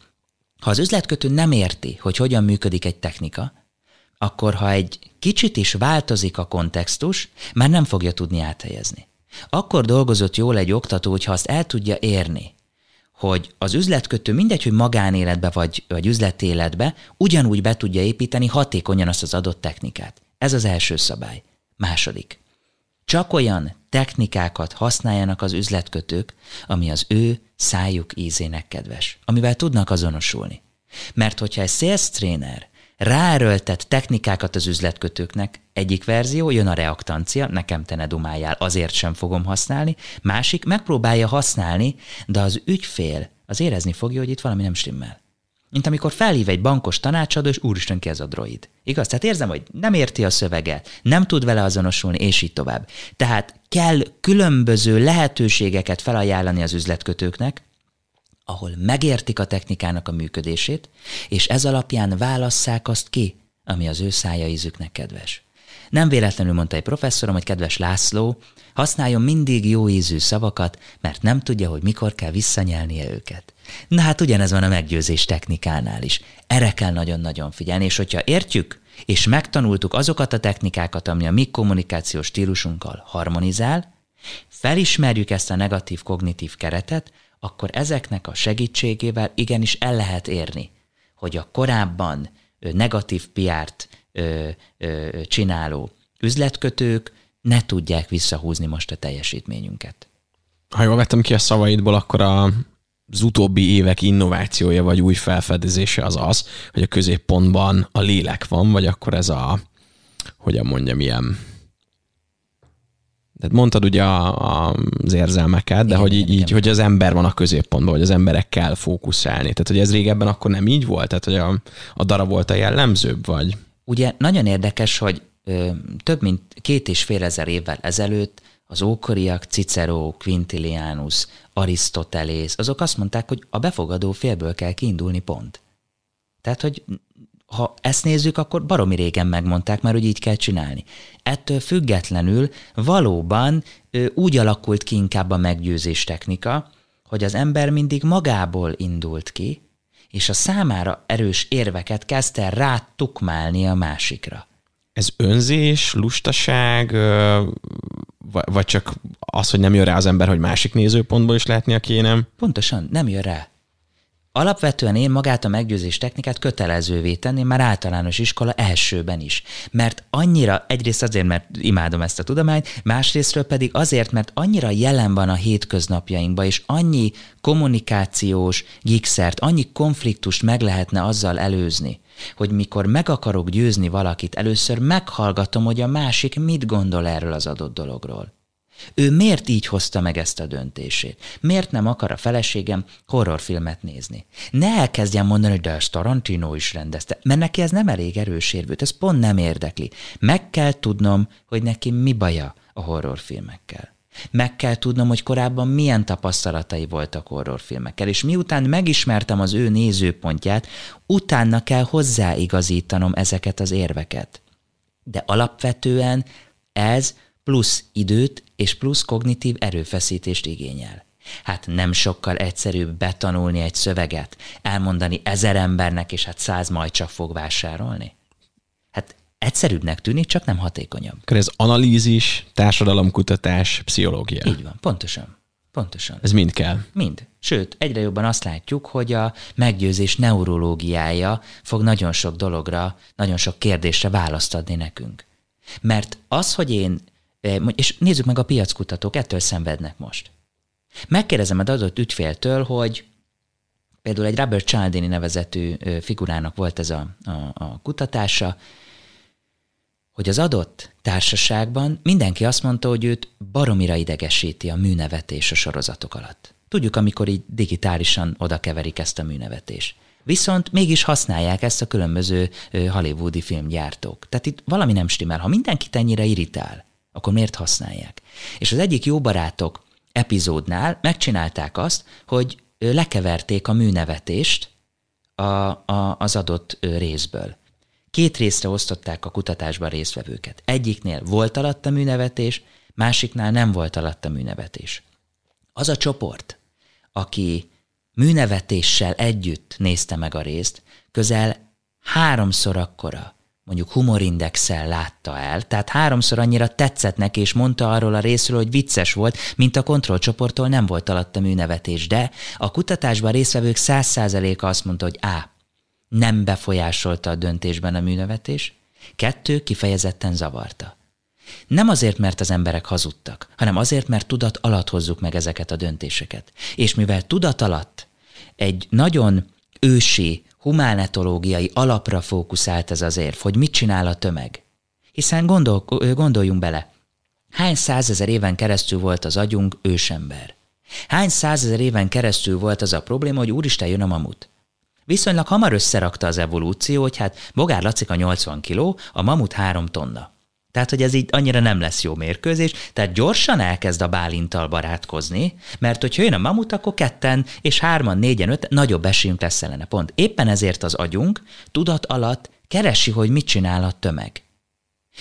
ha az üzletkötő nem érti, hogy hogyan működik egy technika, akkor ha egy kicsit is változik a kontextus, már nem fogja tudni áthelyezni. Akkor dolgozott jól egy oktató, hogyha azt el tudja érni, hogy az üzletkötő mindegy, hogy magánéletbe vagy, vagy üzletéletbe ugyanúgy be tudja építeni hatékonyan azt az adott technikát. Ez az első szabály. Második. Csak olyan technikákat használjanak az üzletkötők, ami az ő szájuk ízének kedves, amivel tudnak azonosulni. Mert hogyha egy sales trainer ráerőltet technikákat az üzletkötőknek. Egyik verzió, jön a reaktancia, nekem te ne dumáljál, azért sem fogom használni. Másik, megpróbálja használni, de az ügyfél az érezni fogja, hogy itt valami nem stimmel. Mint amikor felhív egy bankos tanácsadó, és úristen ki ez a droid. Igaz? Tehát érzem, hogy nem érti a szöveget, nem tud vele azonosulni, és így tovább. Tehát kell különböző lehetőségeket felajánlani az üzletkötőknek, ahol megértik a technikának a működését, és ez alapján válasszák azt ki, ami az ő szája ízüknek kedves. Nem véletlenül mondta egy professzorom, hogy kedves László, használjon mindig jó ízű szavakat, mert nem tudja, hogy mikor kell visszanyelnie őket. Na hát ugyanez van a meggyőzés technikánál is. Erre kell nagyon-nagyon figyelni, és hogyha értjük, és megtanultuk azokat a technikákat, ami a mi kommunikációs stílusunkkal harmonizál, felismerjük ezt a negatív kognitív keretet, akkor ezeknek a segítségével igenis el lehet érni, hogy a korábban negatív piárt csináló üzletkötők ne tudják visszahúzni most a teljesítményünket. Ha jól vettem ki a szavaidból, akkor a, az utóbbi évek innovációja vagy új felfedezése az az, hogy a középpontban a lélek van, vagy akkor ez a, hogyan mondjam, ilyen tehát mondtad ugye a, a, az érzelmeket, de igen, hogy így, így, hogy az ember van a középpontban, vagy az emberek kell fókuszálni. Tehát, hogy ez régebben akkor nem így volt? Tehát, hogy a, a darab volt a jellemzőbb, vagy? Ugye nagyon érdekes, hogy ö, több mint két és fél ezer évvel ezelőtt az ókoriak, Cicero, Quintilianus, Arisztotelész, azok azt mondták, hogy a befogadó félből kell kiindulni pont. Tehát, hogy ha ezt nézzük, akkor baromi régen megmondták már, hogy így kell csinálni. Ettől függetlenül valóban úgy alakult ki inkább a meggyőzés technika, hogy az ember mindig magából indult ki, és a számára erős érveket kezdte rá tukmálni a másikra. Ez önzés, lustaság, vagy csak az, hogy nem jön rá az ember, hogy másik nézőpontból is látnia kéne? Pontosan, nem jön rá. Alapvetően én magát a meggyőzés technikát kötelezővé tenném már általános iskola elsőben is. Mert annyira, egyrészt azért, mert imádom ezt a tudományt, másrésztről pedig azért, mert annyira jelen van a hétköznapjainkban, és annyi kommunikációs gikszert, annyi konfliktust meg lehetne azzal előzni, hogy mikor meg akarok győzni valakit, először meghallgatom, hogy a másik mit gondol erről az adott dologról. Ő miért így hozta meg ezt a döntését? Miért nem akar a feleségem horrorfilmet nézni? Ne elkezdjem mondani, de ezt Tarantino is rendezte, mert neki ez nem elég erős érvült, ez pont nem érdekli. Meg kell tudnom, hogy neki mi baja a horrorfilmekkel. Meg kell tudnom, hogy korábban milyen tapasztalatai voltak horrorfilmekkel, és miután megismertem az ő nézőpontját, utána kell hozzáigazítanom ezeket az érveket. De alapvetően ez plusz időt és plusz kognitív erőfeszítést igényel. Hát nem sokkal egyszerűbb betanulni egy szöveget, elmondani ezer embernek, és hát száz majd csak fog vásárolni? Hát egyszerűbbnek tűnik, csak nem hatékonyabb. Akkor ez analízis, társadalomkutatás, pszichológia. Így van, pontosan. Pontosan. Ez mind kell. Mind. Sőt, egyre jobban azt látjuk, hogy a meggyőzés neurológiája fog nagyon sok dologra, nagyon sok kérdésre választ adni nekünk. Mert az, hogy én és nézzük meg a piackutatók, ettől szenvednek most. Megkérdezem az adott ügyféltől, hogy például egy Robert Cialdini nevezetű figurának volt ez a, a, a kutatása, hogy az adott társaságban mindenki azt mondta, hogy őt baromira idegesíti a műnevetés a sorozatok alatt. Tudjuk, amikor így digitálisan oda keverik ezt a műnevetést. Viszont mégis használják ezt a különböző hollywoodi filmgyártók. Tehát itt valami nem stimmel. Ha mindenkit ennyire irritál, akkor miért használják? És az egyik jó barátok epizódnál megcsinálták azt, hogy lekeverték a műnevetést a, a, az adott részből. Két részre osztották a kutatásban résztvevőket. Egyiknél volt alatt a műnevetés, másiknál nem volt alatt a műnevetés. Az a csoport, aki műnevetéssel együtt nézte meg a részt, közel háromszor akkora, mondjuk humorindexel látta el, tehát háromszor annyira tetszett neki, és mondta arról a részről, hogy vicces volt, mint a kontrollcsoporttól nem volt alatta műnevetés, de a kutatásban résztvevők száz százaléka azt mondta, hogy A. Nem befolyásolta a döntésben a műnevetés, kettő kifejezetten zavarta. Nem azért, mert az emberek hazudtak, hanem azért, mert tudat alatt hozzuk meg ezeket a döntéseket. És mivel tudat alatt egy nagyon ősi, humánetológiai alapra fókuszált ez az érv, hogy mit csinál a tömeg. Hiszen gondol, gondoljunk bele, hány százezer éven keresztül volt az agyunk ősember? Hány százezer éven keresztül volt az a probléma, hogy úristen jön a mamut? Viszonylag hamar összerakta az evolúció, hogy hát Bogár Lacika 80 kiló, a mamut 3 tonna. Tehát, hogy ez így annyira nem lesz jó mérkőzés, tehát gyorsan elkezd a bálintal barátkozni, mert hogyha jön a mamut, akkor ketten és hárman, négyen, öt, nagyobb esélyünk lesz ellene. Pont. Éppen ezért az agyunk tudat alatt keresi, hogy mit csinál a tömeg.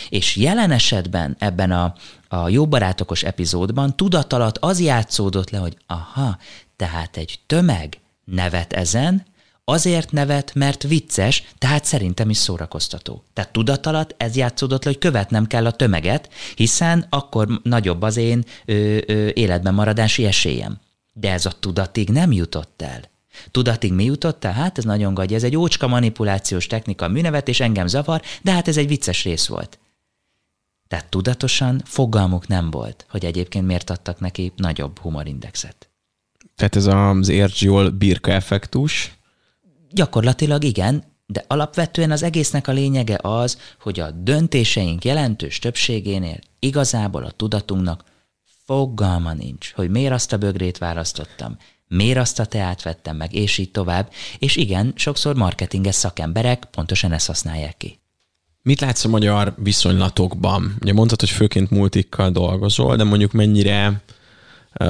És jelen esetben ebben a, a jó barátokos epizódban tudat alatt az játszódott le, hogy aha, tehát egy tömeg nevet ezen, Azért nevet, mert vicces, tehát szerintem is szórakoztató. Tehát tudat ez játszódott le, hogy követnem kell a tömeget, hiszen akkor nagyobb az én ö, ö, életben maradási esélyem. De ez a tudatig nem jutott el. Tudatig mi jutott el? Hát ez nagyon gagy, ez egy ócska manipulációs technika, műnevet, és engem zavar, de hát ez egy vicces rész volt. Tehát tudatosan fogalmuk nem volt, hogy egyébként miért adtak neki nagyobb humorindexet. Tehát ez az érts jól birka effektus, Gyakorlatilag igen, de alapvetően az egésznek a lényege az, hogy a döntéseink jelentős többségénél igazából a tudatunknak fogalma nincs, hogy miért azt a bögrét választottam, miért azt a teát vettem meg, és így tovább. És igen, sokszor marketinges szakemberek pontosan ezt használják ki. Mit látsz a magyar viszonylatokban? Ugye mondtad, hogy főként multikkal dolgozol, de mondjuk mennyire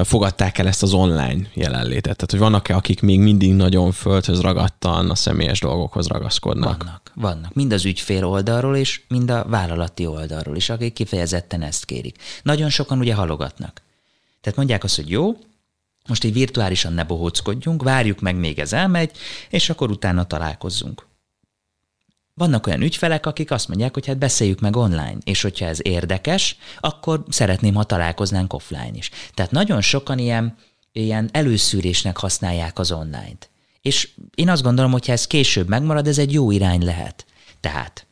fogadták el ezt az online jelenlétet? Tehát, hogy vannak-e, akik még mindig nagyon földhöz ragadtan a személyes dolgokhoz ragaszkodnak? Vannak, vannak. Mind az ügyfél oldalról is, mind a vállalati oldalról is, akik kifejezetten ezt kérik. Nagyon sokan ugye halogatnak. Tehát mondják azt, hogy jó, most így virtuálisan ne bohóckodjunk, várjuk meg, még ez elmegy, és akkor utána találkozzunk. Vannak olyan ügyfelek, akik azt mondják, hogy hát beszéljük meg online, és hogyha ez érdekes, akkor szeretném, ha találkoznánk offline is. Tehát nagyon sokan ilyen, ilyen előszűrésnek használják az online-t. És én azt gondolom, hogy ha ez később megmarad, ez egy jó irány lehet. Tehát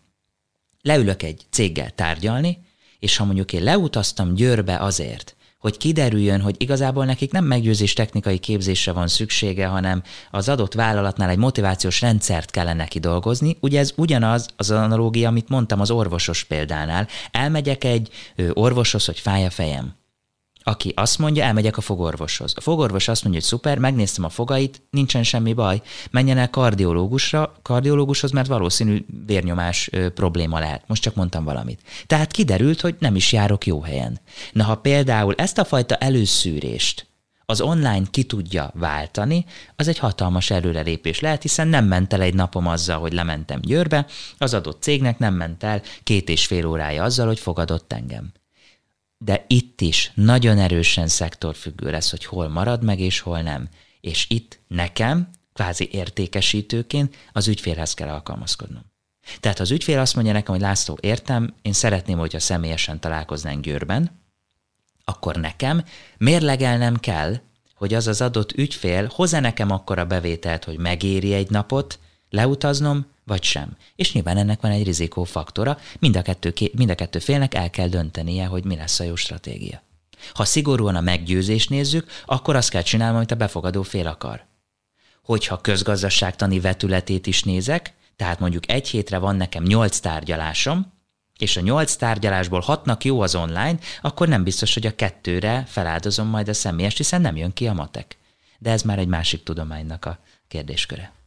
leülök egy céggel tárgyalni, és ha mondjuk én leutaztam Győrbe azért, hogy kiderüljön, hogy igazából nekik nem meggyőzés technikai képzésre van szüksége, hanem az adott vállalatnál egy motivációs rendszert kellene kidolgozni. Ugye ez ugyanaz az analógia, amit mondtam az orvosos példánál. Elmegyek egy orvoshoz, hogy fáj a fejem aki azt mondja, elmegyek a fogorvoshoz. A fogorvos azt mondja, hogy szuper, megnéztem a fogait, nincsen semmi baj, menjen el kardiológusra, kardiológushoz, mert valószínű vérnyomás probléma lehet. Most csak mondtam valamit. Tehát kiderült, hogy nem is járok jó helyen. Na, ha például ezt a fajta előszűrést az online ki tudja váltani, az egy hatalmas előrelépés lehet, hiszen nem ment el egy napom azzal, hogy lementem Győrbe, az adott cégnek nem ment el két és fél órája azzal, hogy fogadott engem de itt is nagyon erősen szektorfüggő lesz, hogy hol marad meg és hol nem. És itt nekem, kvázi értékesítőként az ügyfélhez kell alkalmazkodnom. Tehát az ügyfél azt mondja nekem, hogy László, értem, én szeretném, hogyha személyesen találkoznánk Győrben, akkor nekem mérlegelnem kell, hogy az az adott ügyfél hozzá nekem akkora bevételt, hogy megéri egy napot leutaznom, vagy sem. És nyilván ennek van egy rizikófaktora, mind a, kettő, mind a kettő félnek el kell döntenie, hogy mi lesz a jó stratégia. Ha szigorúan a meggyőzést nézzük, akkor azt kell csinálnom, amit a befogadó fél akar. Hogyha közgazdaságtani vetületét is nézek, tehát mondjuk egy hétre van nekem nyolc tárgyalásom, és a nyolc tárgyalásból hatnak jó az online, akkor nem biztos, hogy a kettőre feláldozom majd a személyest, hiszen nem jön ki a matek. De ez már egy másik tudománynak a kérdésköre.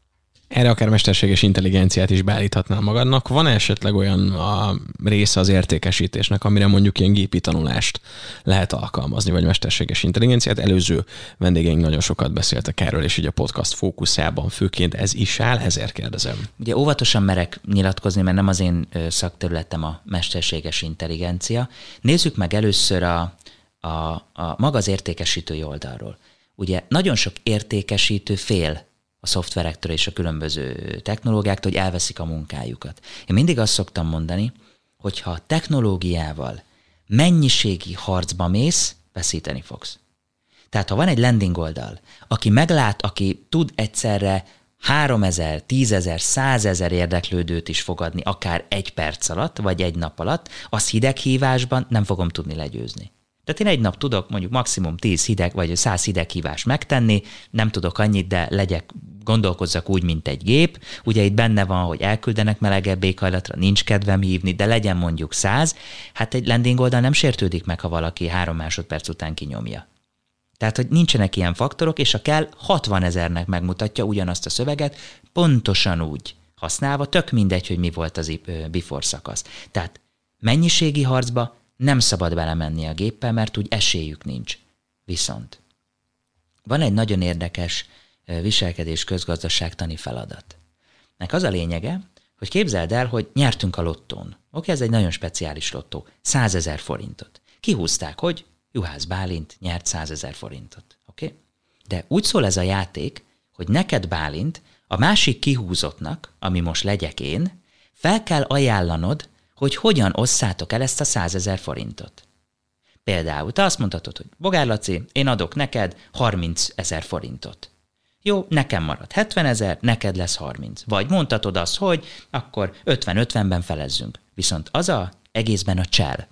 Erre akár mesterséges intelligenciát is beállíthatnál magadnak. Van esetleg olyan a része az értékesítésnek, amire mondjuk ilyen gépi tanulást lehet alkalmazni, vagy mesterséges intelligenciát? Előző vendégeink nagyon sokat beszéltek erről, és ugye a podcast fókuszában főként ez is áll, ezért kérdezem. Ugye óvatosan merek nyilatkozni, mert nem az én szakterületem a mesterséges intelligencia. Nézzük meg először a, a, a maga az értékesítői oldalról. Ugye nagyon sok értékesítő fél a szoftverektől és a különböző technológiáktól, hogy elveszik a munkájukat. Én mindig azt szoktam mondani, hogy ha technológiával mennyiségi harcba mész, veszíteni fogsz. Tehát ha van egy landing oldal, aki meglát, aki tud egyszerre 3000, 10.000, 100.000 érdeklődőt is fogadni, akár egy perc alatt, vagy egy nap alatt, az hideghívásban nem fogom tudni legyőzni. Tehát én egy nap tudok mondjuk maximum 10 hideg vagy 100 hideghívást megtenni, nem tudok annyit, de legyek, gondolkozzak úgy, mint egy gép. Ugye itt benne van, hogy elküldenek melegebb éghajlatra, nincs kedvem hívni, de legyen mondjuk 100. Hát egy landing oldal nem sértődik meg, ha valaki három másodperc után kinyomja. Tehát, hogy nincsenek ilyen faktorok, és a kell 60 ezernek megmutatja ugyanazt a szöveget, pontosan úgy használva, tök mindegy, hogy mi volt az before szakasz. Tehát mennyiségi harcba nem szabad belemenni a géppel, mert úgy esélyük nincs. Viszont van egy nagyon érdekes viselkedés közgazdaságtani feladat. Nek az a lényege, hogy képzeld el, hogy nyertünk a lottón. Oké, ez egy nagyon speciális lottó. 100 ezer forintot. Kihúzták, hogy Juhász Bálint nyert 100 ezer forintot. Oké? De úgy szól ez a játék, hogy neked Bálint, a másik kihúzottnak, ami most legyek én, fel kell ajánlanod hogy hogyan osszátok el ezt a százezer forintot. Például te azt mondhatod, hogy Bogár Laci, én adok neked 30 ezer forintot. Jó, nekem marad 70 ezer, neked lesz 30. Vagy mondhatod azt, hogy akkor 50-50-ben felezzünk. Viszont az a egészben a csel,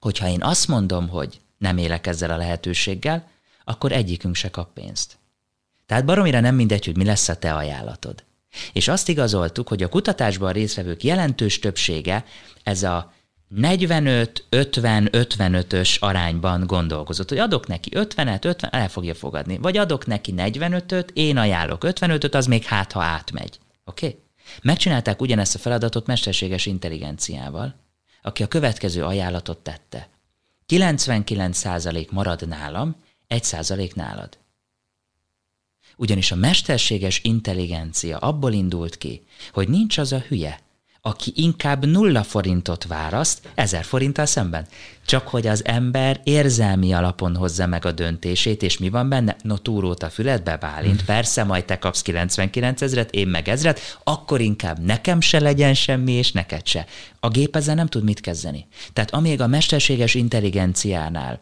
hogyha én azt mondom, hogy nem élek ezzel a lehetőséggel, akkor egyikünk se kap pénzt. Tehát baromira nem mindegy, hogy mi lesz a te ajánlatod. És azt igazoltuk, hogy a kutatásban résztvevők jelentős többsége ez a 45-50-55-ös arányban gondolkozott, hogy adok neki 50-et, 50 el fogja fogadni, vagy adok neki 45-öt, én ajánlok 55-öt, az még hát, ha átmegy. Oké? Okay? Megcsinálták ugyanezt a feladatot mesterséges intelligenciával, aki a következő ajánlatot tette. 99% marad nálam, 1% nálad. Ugyanis a mesterséges intelligencia abból indult ki, hogy nincs az a hülye, aki inkább nulla forintot választ ezer forinttal szemben. Csak hogy az ember érzelmi alapon hozza meg a döntését, és mi van benne? No, túrót a füledbe, Bálint, persze, majd te kapsz 99 ezret, én meg ezret, akkor inkább nekem se legyen semmi, és neked se. A gép ezzel nem tud mit kezdeni. Tehát amíg a mesterséges intelligenciánál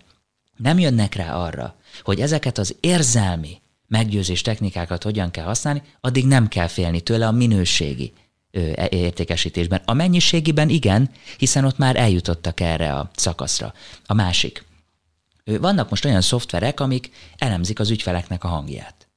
nem jönnek rá arra, hogy ezeket az érzelmi, meggyőzés technikákat hogyan kell használni, addig nem kell félni tőle a minőségi e, értékesítésben. A mennyiségiben igen, hiszen ott már eljutottak erre a szakaszra. A másik. Vannak most olyan szoftverek, amik elemzik az ügyfeleknek a hangját.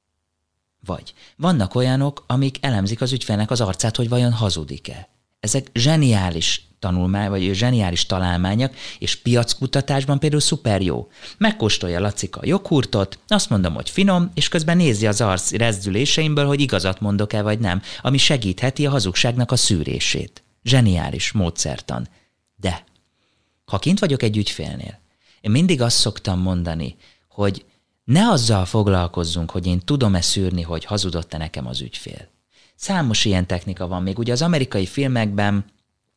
Vagy vannak olyanok, amik elemzik az ügyfelnek az arcát, hogy vajon hazudik-e. Ezek zseniális tanulmány, vagy zseniális találmányok, és piackutatásban például szuper jó. Megkóstolja Lacika a joghurtot, azt mondom, hogy finom, és közben nézi az arc rezdüléseimből, hogy igazat mondok-e vagy nem, ami segítheti a hazugságnak a szűrését. Zseniális módszertan. De, ha kint vagyok egy ügyfélnél, én mindig azt szoktam mondani, hogy ne azzal foglalkozzunk, hogy én tudom-e szűrni, hogy hazudott-e nekem az ügyfél. Számos ilyen technika van még. Ugye az amerikai filmekben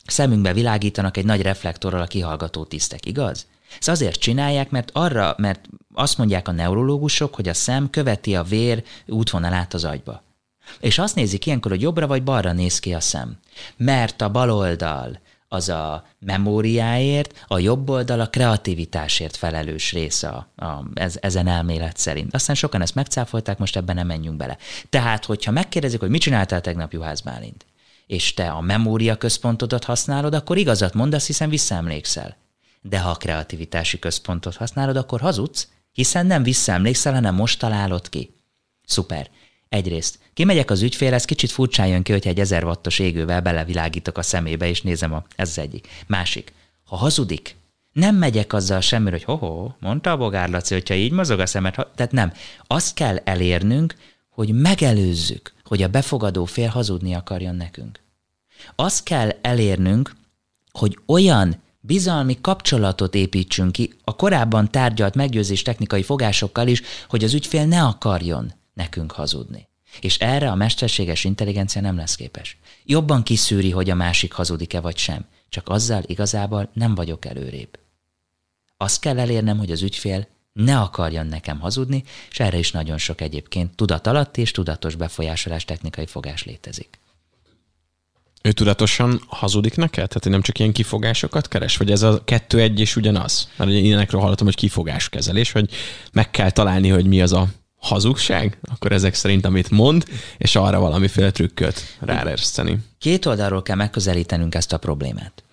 szemünkbe világítanak egy nagy reflektorral a kihallgató tisztek, igaz? Ez azért csinálják, mert arra, mert azt mondják a neurológusok, hogy a szem követi a vér útvonalát az agyba. És azt nézik ilyenkor, hogy jobbra vagy balra néz ki a szem. Mert a bal oldal az a memóriáért, a jobb oldal a kreativitásért felelős része a, a, ez, ezen elmélet szerint. Aztán sokan ezt megcáfolták, most ebben nem menjünk bele. Tehát, hogyha megkérdezik, hogy mit csináltál tegnap Juhász Bálint, és te a memória központodat használod, akkor igazat mondasz, hiszen visszaemlékszel. De ha a kreativitási központot használod, akkor hazudsz, hiszen nem visszaemlékszel, hanem most találod ki. Szuper. Egyrészt kimegyek az ügyfélhez, kicsit furcsán jön ki, hogyha egy 1000 wattos égővel belevilágítok a szemébe, és nézem, a, ez az egyik. Másik, ha hazudik, nem megyek azzal semmire, hogy hoho, mondta a bogár Laci, hogyha így mozog a szemet, ha... tehát nem. Azt kell elérnünk, hogy megelőzzük, hogy a befogadó fél hazudni akarjon nekünk. Azt kell elérnünk, hogy olyan bizalmi kapcsolatot építsünk ki a korábban tárgyalt meggyőzés technikai fogásokkal is, hogy az ügyfél ne akarjon nekünk hazudni. És erre a mesterséges intelligencia nem lesz képes. Jobban kiszűri, hogy a másik hazudik-e vagy sem. Csak azzal igazából nem vagyok előrébb. Azt kell elérnem, hogy az ügyfél ne akarjon nekem hazudni, és erre is nagyon sok egyébként tudat alatt és tudatos befolyásolás technikai fogás létezik. Ő tudatosan hazudik neked? Tehát nem csak ilyen kifogásokat keres? Vagy ez a kettő-egy és ugyanaz? Mert ilyenekről hallottam, hogy kifogáskezelés, hogy meg kell találni, hogy mi az a hazugság, akkor ezek szerint, amit mond, és arra valamiféle trükköt ráereszteni. Két oldalról kell megközelítenünk ezt a problémát.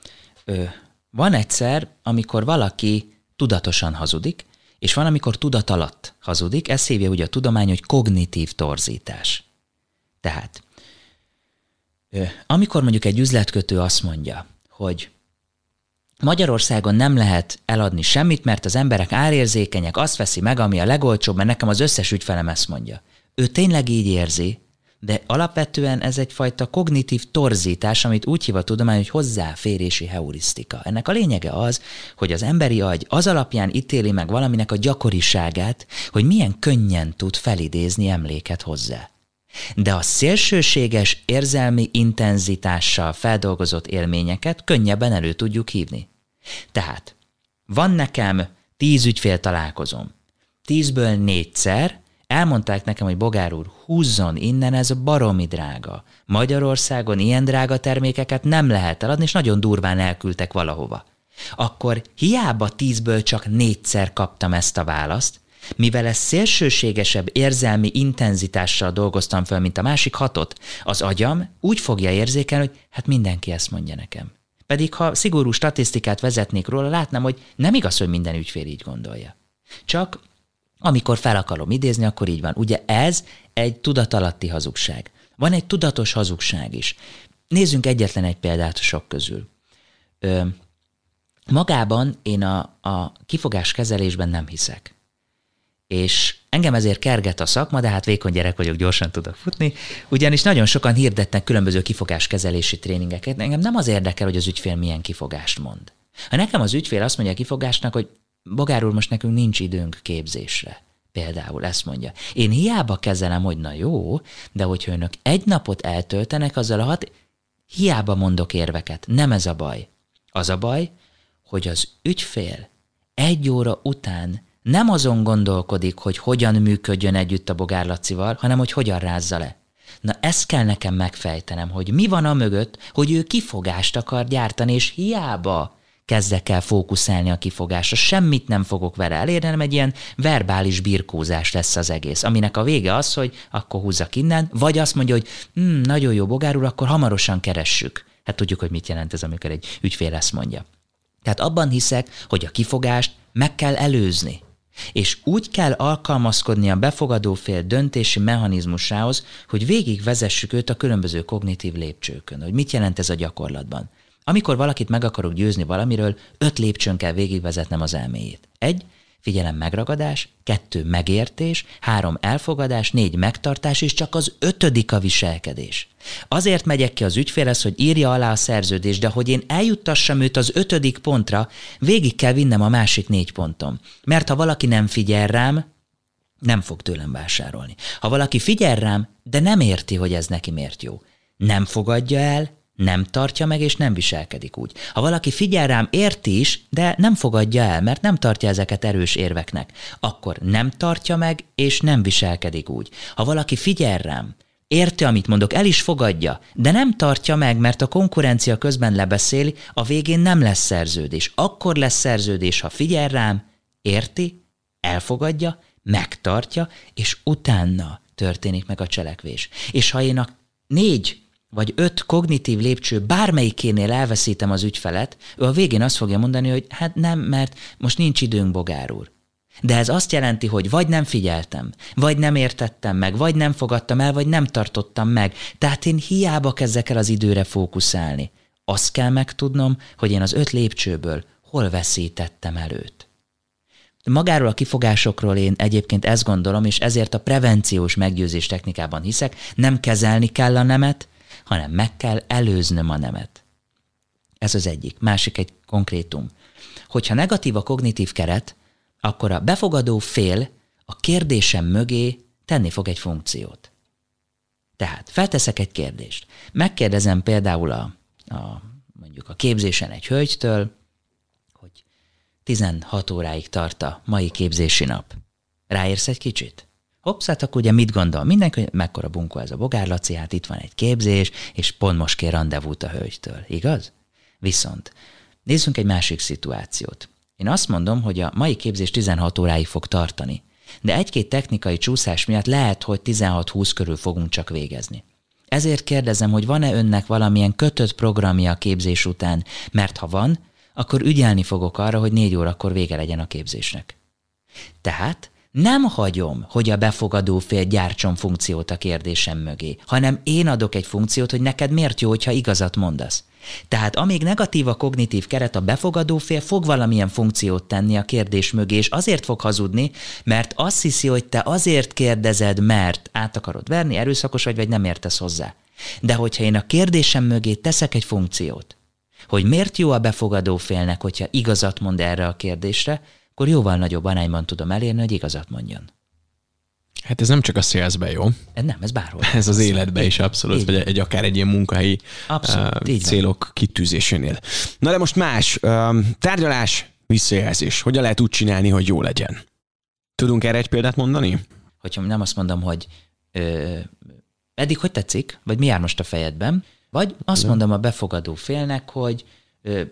Ö, van egyszer, amikor valaki tudatosan hazudik, és van, amikor tudat alatt hazudik, ezt hívja ugye a tudomány, hogy kognitív torzítás. Tehát, amikor mondjuk egy üzletkötő azt mondja, hogy Magyarországon nem lehet eladni semmit, mert az emberek árérzékenyek, azt veszi meg, ami a legolcsóbb, mert nekem az összes ügyfelem ezt mondja. Ő tényleg így érzi, de alapvetően ez egyfajta kognitív torzítás, amit úgy hív a tudomány, hogy hozzáférési heurisztika. Ennek a lényege az, hogy az emberi agy az alapján ítéli meg valaminek a gyakoriságát, hogy milyen könnyen tud felidézni emléket hozzá. De a szélsőséges érzelmi intenzitással feldolgozott élményeket könnyebben elő tudjuk hívni. Tehát van nekem tíz ügyfél találkozom. Tízből négyszer elmondták nekem, hogy Bogár úr, húzzon innen, ez baromi drága. Magyarországon ilyen drága termékeket nem lehet eladni, és nagyon durván elküldtek valahova. Akkor hiába tízből csak négyszer kaptam ezt a választ, mivel ez szélsőségesebb érzelmi intenzitással dolgoztam föl, mint a másik hatot, az agyam úgy fogja érzékelni, hogy hát mindenki ezt mondja nekem. Pedig ha szigorú statisztikát vezetnék róla, látnám, hogy nem igaz, hogy minden ügyfél így gondolja. Csak amikor fel akarom idézni, akkor így van. Ugye ez egy tudatalatti hazugság. Van egy tudatos hazugság is. Nézzünk egyetlen egy példát sok közül. Ö, magában én a, a kifogás kezelésben nem hiszek és engem ezért kerget a szakma, de hát vékony gyerek vagyok, gyorsan tudok futni, ugyanis nagyon sokan hirdetnek különböző kifogáskezelési tréningeket. Engem nem az érdekel, hogy az ügyfél milyen kifogást mond. Ha nekem az ügyfél azt mondja a kifogásnak, hogy Úr, most nekünk nincs időnk képzésre, Például ezt mondja. Én hiába kezelem, hogy na jó, de hogyha önök egy napot eltöltenek azzal a hat, hiába mondok érveket. Nem ez a baj. Az a baj, hogy az ügyfél egy óra után nem azon gondolkodik, hogy hogyan működjön együtt a Bogár Lacival, hanem hogy hogyan rázza le. Na ezt kell nekem megfejtenem, hogy mi van a mögött, hogy ő kifogást akar gyártani, és hiába kezdek el fókuszálni a kifogásra, semmit nem fogok vele elérni, hanem egy ilyen verbális birkózás lesz az egész, aminek a vége az, hogy akkor húzzak innen, vagy azt mondja, hogy hm, nagyon jó Bogár úr, akkor hamarosan keressük. Hát tudjuk, hogy mit jelent ez, amikor egy ügyfél ezt mondja. Tehát abban hiszek, hogy a kifogást meg kell előzni. És úgy kell alkalmazkodni a befogadó fél döntési mechanizmusához, hogy végig vezessük őt a különböző kognitív lépcsőkön. Hogy mit jelent ez a gyakorlatban? Amikor valakit meg akarok győzni valamiről, öt lépcsőn kell végigvezetnem az elméjét. Egy, figyelem megragadás, kettő megértés, három elfogadás, négy megtartás, és csak az ötödik a viselkedés. Azért megyek ki az ügyfélhez, hogy írja alá a szerződést, de hogy én eljuttassam őt az ötödik pontra, végig kell vinnem a másik négy pontom. Mert ha valaki nem figyel rám, nem fog tőlem vásárolni. Ha valaki figyel rám, de nem érti, hogy ez neki miért jó, nem fogadja el, nem tartja meg, és nem viselkedik úgy. Ha valaki figyel rám, érti is, de nem fogadja el, mert nem tartja ezeket erős érveknek, akkor nem tartja meg, és nem viselkedik úgy. Ha valaki figyel rám, érti, amit mondok, el is fogadja, de nem tartja meg, mert a konkurencia közben lebeszéli, a végén nem lesz szerződés. Akkor lesz szerződés, ha figyel rám, érti, elfogadja, megtartja, és utána történik meg a cselekvés. És ha én a négy vagy öt kognitív lépcső bármelyikénél elveszítem az ügyfelet, ő a végén azt fogja mondani, hogy hát nem, mert most nincs időnk, bogár úr. De ez azt jelenti, hogy vagy nem figyeltem, vagy nem értettem meg, vagy nem fogadtam el, vagy nem tartottam meg. Tehát én hiába kezdek el az időre fókuszálni. Azt kell megtudnom, hogy én az öt lépcsőből hol veszítettem előtt. Magáról a kifogásokról én egyébként ezt gondolom, és ezért a prevenciós meggyőzés technikában hiszek, nem kezelni kell a nemet, hanem meg kell előznöm a nemet. Ez az egyik. Másik egy konkrétum. Hogyha negatív a kognitív keret, akkor a befogadó fél a kérdésem mögé tenni fog egy funkciót. Tehát felteszek egy kérdést. Megkérdezem például a, a mondjuk a képzésen egy hölgytől, hogy 16 óráig tart a mai képzési nap. Ráérsz egy kicsit? Hopsz, hát akkor ugye mit gondol mindenki, hogy mekkora bunkó ez a bogárlaci, hát itt van egy képzés, és pont most kér rendezvút a hölgytől, igaz? Viszont nézzünk egy másik szituációt. Én azt mondom, hogy a mai képzés 16 óráig fog tartani, de egy-két technikai csúszás miatt lehet, hogy 16-20 körül fogunk csak végezni. Ezért kérdezem, hogy van-e önnek valamilyen kötött programja a képzés után, mert ha van, akkor ügyelni fogok arra, hogy négy órakor vége legyen a képzésnek. Tehát nem hagyom, hogy a befogadó fél gyártson funkciót a kérdésem mögé, hanem én adok egy funkciót, hogy neked miért jó, hogyha igazat mondasz. Tehát amíg negatív a kognitív keret, a befogadó fél fog valamilyen funkciót tenni a kérdés mögé, és azért fog hazudni, mert azt hiszi, hogy te azért kérdezed, mert át akarod verni, erőszakos vagy, vagy nem értesz hozzá. De hogyha én a kérdésem mögé teszek egy funkciót, hogy miért jó a befogadó félnek, hogyha igazat mond erre a kérdésre, akkor jóval nagyobb arányban tudom elérni, hogy igazat mondjon. Hát ez nem csak a szélszbe jó. Nem, ez bárhol. Ez az életben is abszolút, vagy egy, akár egy ilyen munkahelyi abszolút, uh, célok van. kitűzésénél. Na de most más. Uh, tárgyalás, visszajelzés. Hogyan lehet úgy csinálni, hogy jó legyen? Tudunk erre egy példát mondani? Hogyha nem azt mondom, hogy ö, eddig hogy tetszik, vagy mi jár most a fejedben, vagy azt mondom a befogadó félnek, hogy ö,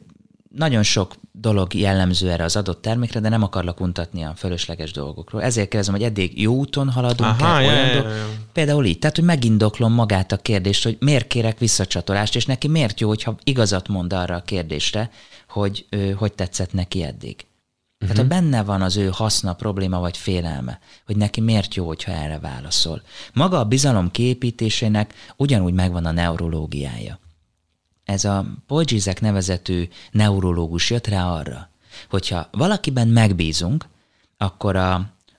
nagyon sok dolog jellemző erre az adott termékre, de nem akarlak untatni a fölösleges dolgokról. Ezért kérdezem, hogy eddig jó úton haladunk Aha, el, olyan dolg... Például így, tehát, hogy megindoklom magát a kérdést, hogy miért kérek visszacsatolást, és neki miért jó, hogyha igazat mond arra a kérdésre, hogy ő, hogy tetszett neki eddig. Uh-huh. Tehát ha benne van az ő haszna, probléma vagy félelme, hogy neki miért jó, hogyha erre válaszol. Maga a bizalom kiépítésének ugyanúgy megvan a neurológiája ez a Polgizek nevezetű neurológus jött rá arra, hogyha valakiben megbízunk, akkor a,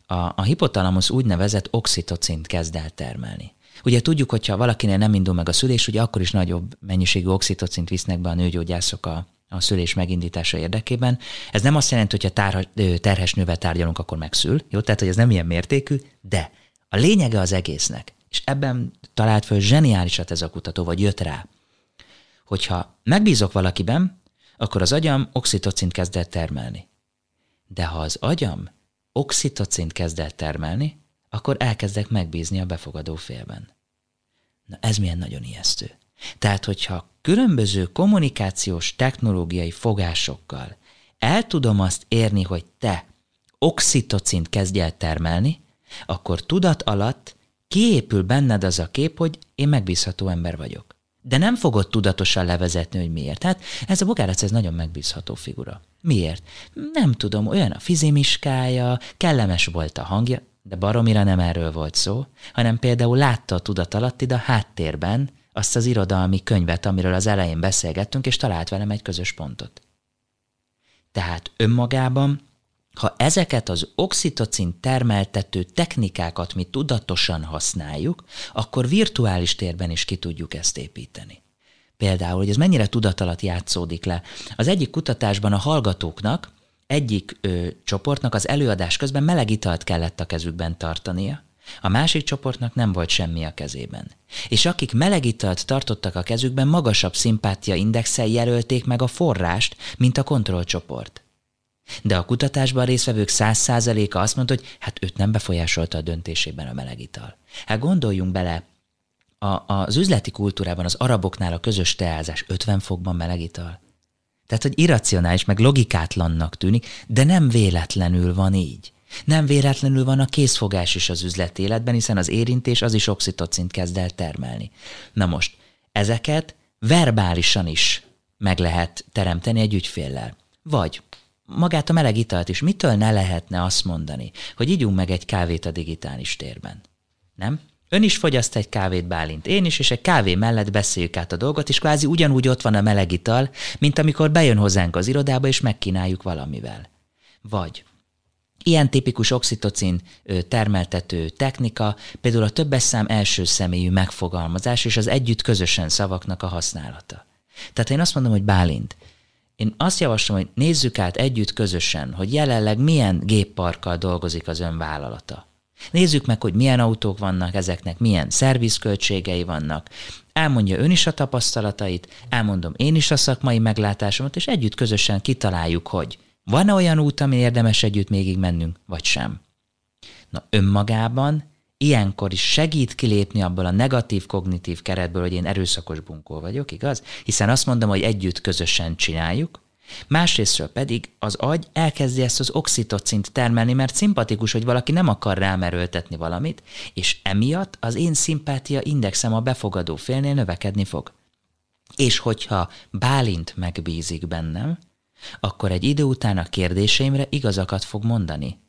a, a hipotalamus úgynevezett oxitocint kezd el termelni. Ugye tudjuk, hogyha valakinél nem indul meg a szülés, ugye akkor is nagyobb mennyiségű oxitocint visznek be a nőgyógyászok a, a szülés megindítása érdekében. Ez nem azt jelenti, hogy ha terhes nővel tárgyalunk, akkor megszül. Jó, tehát hogy ez nem ilyen mértékű, de a lényege az egésznek, és ebben talált föl zseniálisat ez a kutató, vagy jött rá, hogyha megbízok valakiben, akkor az agyam oxitocint kezd el termelni. De ha az agyam oxitocint kezd el termelni, akkor elkezdek megbízni a befogadó félben. Na ez milyen nagyon ijesztő. Tehát, hogyha különböző kommunikációs technológiai fogásokkal el tudom azt érni, hogy te oxitocint kezdj el termelni, akkor tudat alatt kiépül benned az a kép, hogy én megbízható ember vagyok de nem fogod tudatosan levezetni, hogy miért. Tehát ez a bogárac, ez nagyon megbízható figura. Miért? Nem tudom, olyan a fizimiskája, kellemes volt a hangja, de baromira nem erről volt szó, hanem például látta a tudat alatt a háttérben azt az irodalmi könyvet, amiről az elején beszélgettünk, és talált velem egy közös pontot. Tehát önmagában ha ezeket az oxitocin termeltető technikákat mi tudatosan használjuk, akkor virtuális térben is ki tudjuk ezt építeni. Például, hogy ez mennyire tudat alatt játszódik le. Az egyik kutatásban a hallgatóknak, egyik ö, csoportnak az előadás közben meleg italt kellett a kezükben tartania, a másik csoportnak nem volt semmi a kezében. És akik meleg italt tartottak a kezükben, magasabb szimpátia indexel jelölték meg a forrást, mint a kontrollcsoport. De a kutatásban résztvevők száz százaléka azt mondta, hogy hát őt nem befolyásolta a döntésében a melegital. Hát gondoljunk bele, a, az üzleti kultúrában az araboknál a közös teázás 50 fokban melegital. Tehát, hogy irracionális, meg logikátlannak tűnik, de nem véletlenül van így. Nem véletlenül van a készfogás is az üzleti életben, hiszen az érintés az is oxitocint kezd el termelni. Na most, ezeket verbálisan is meg lehet teremteni egy ügyféllel. Vagy magát a meleg italt is, mitől ne lehetne azt mondani, hogy ígyunk meg egy kávét a digitális térben? Nem? Ön is fogyaszt egy kávét, Bálint, én is, és egy kávé mellett beszéljük át a dolgot, és kvázi ugyanúgy ott van a meleg ital, mint amikor bejön hozzánk az irodába, és megkínáljuk valamivel. Vagy Ilyen tipikus oxitocin termeltető technika, például a többes szám első személyű megfogalmazás és az együtt közösen szavaknak a használata. Tehát én azt mondom, hogy Bálint, én azt javaslom, hogy nézzük át együtt közösen, hogy jelenleg milyen gépparkkal dolgozik az ön vállalata. Nézzük meg, hogy milyen autók vannak ezeknek, milyen szervizköltségei vannak. Elmondja ön is a tapasztalatait, elmondom én is a szakmai meglátásomat, és együtt közösen kitaláljuk, hogy van-e olyan út, ami érdemes együtt mégig mennünk, vagy sem. Na önmagában ilyenkor is segít kilépni abból a negatív kognitív keretből, hogy én erőszakos bunkó vagyok, igaz? Hiszen azt mondom, hogy együtt közösen csináljuk, Másrésztről pedig az agy elkezdi ezt az oxitocint termelni, mert szimpatikus, hogy valaki nem akar rám erőltetni valamit, és emiatt az én szimpátia indexem a befogadó félnél növekedni fog. És hogyha Bálint megbízik bennem, akkor egy idő után a kérdéseimre igazakat fog mondani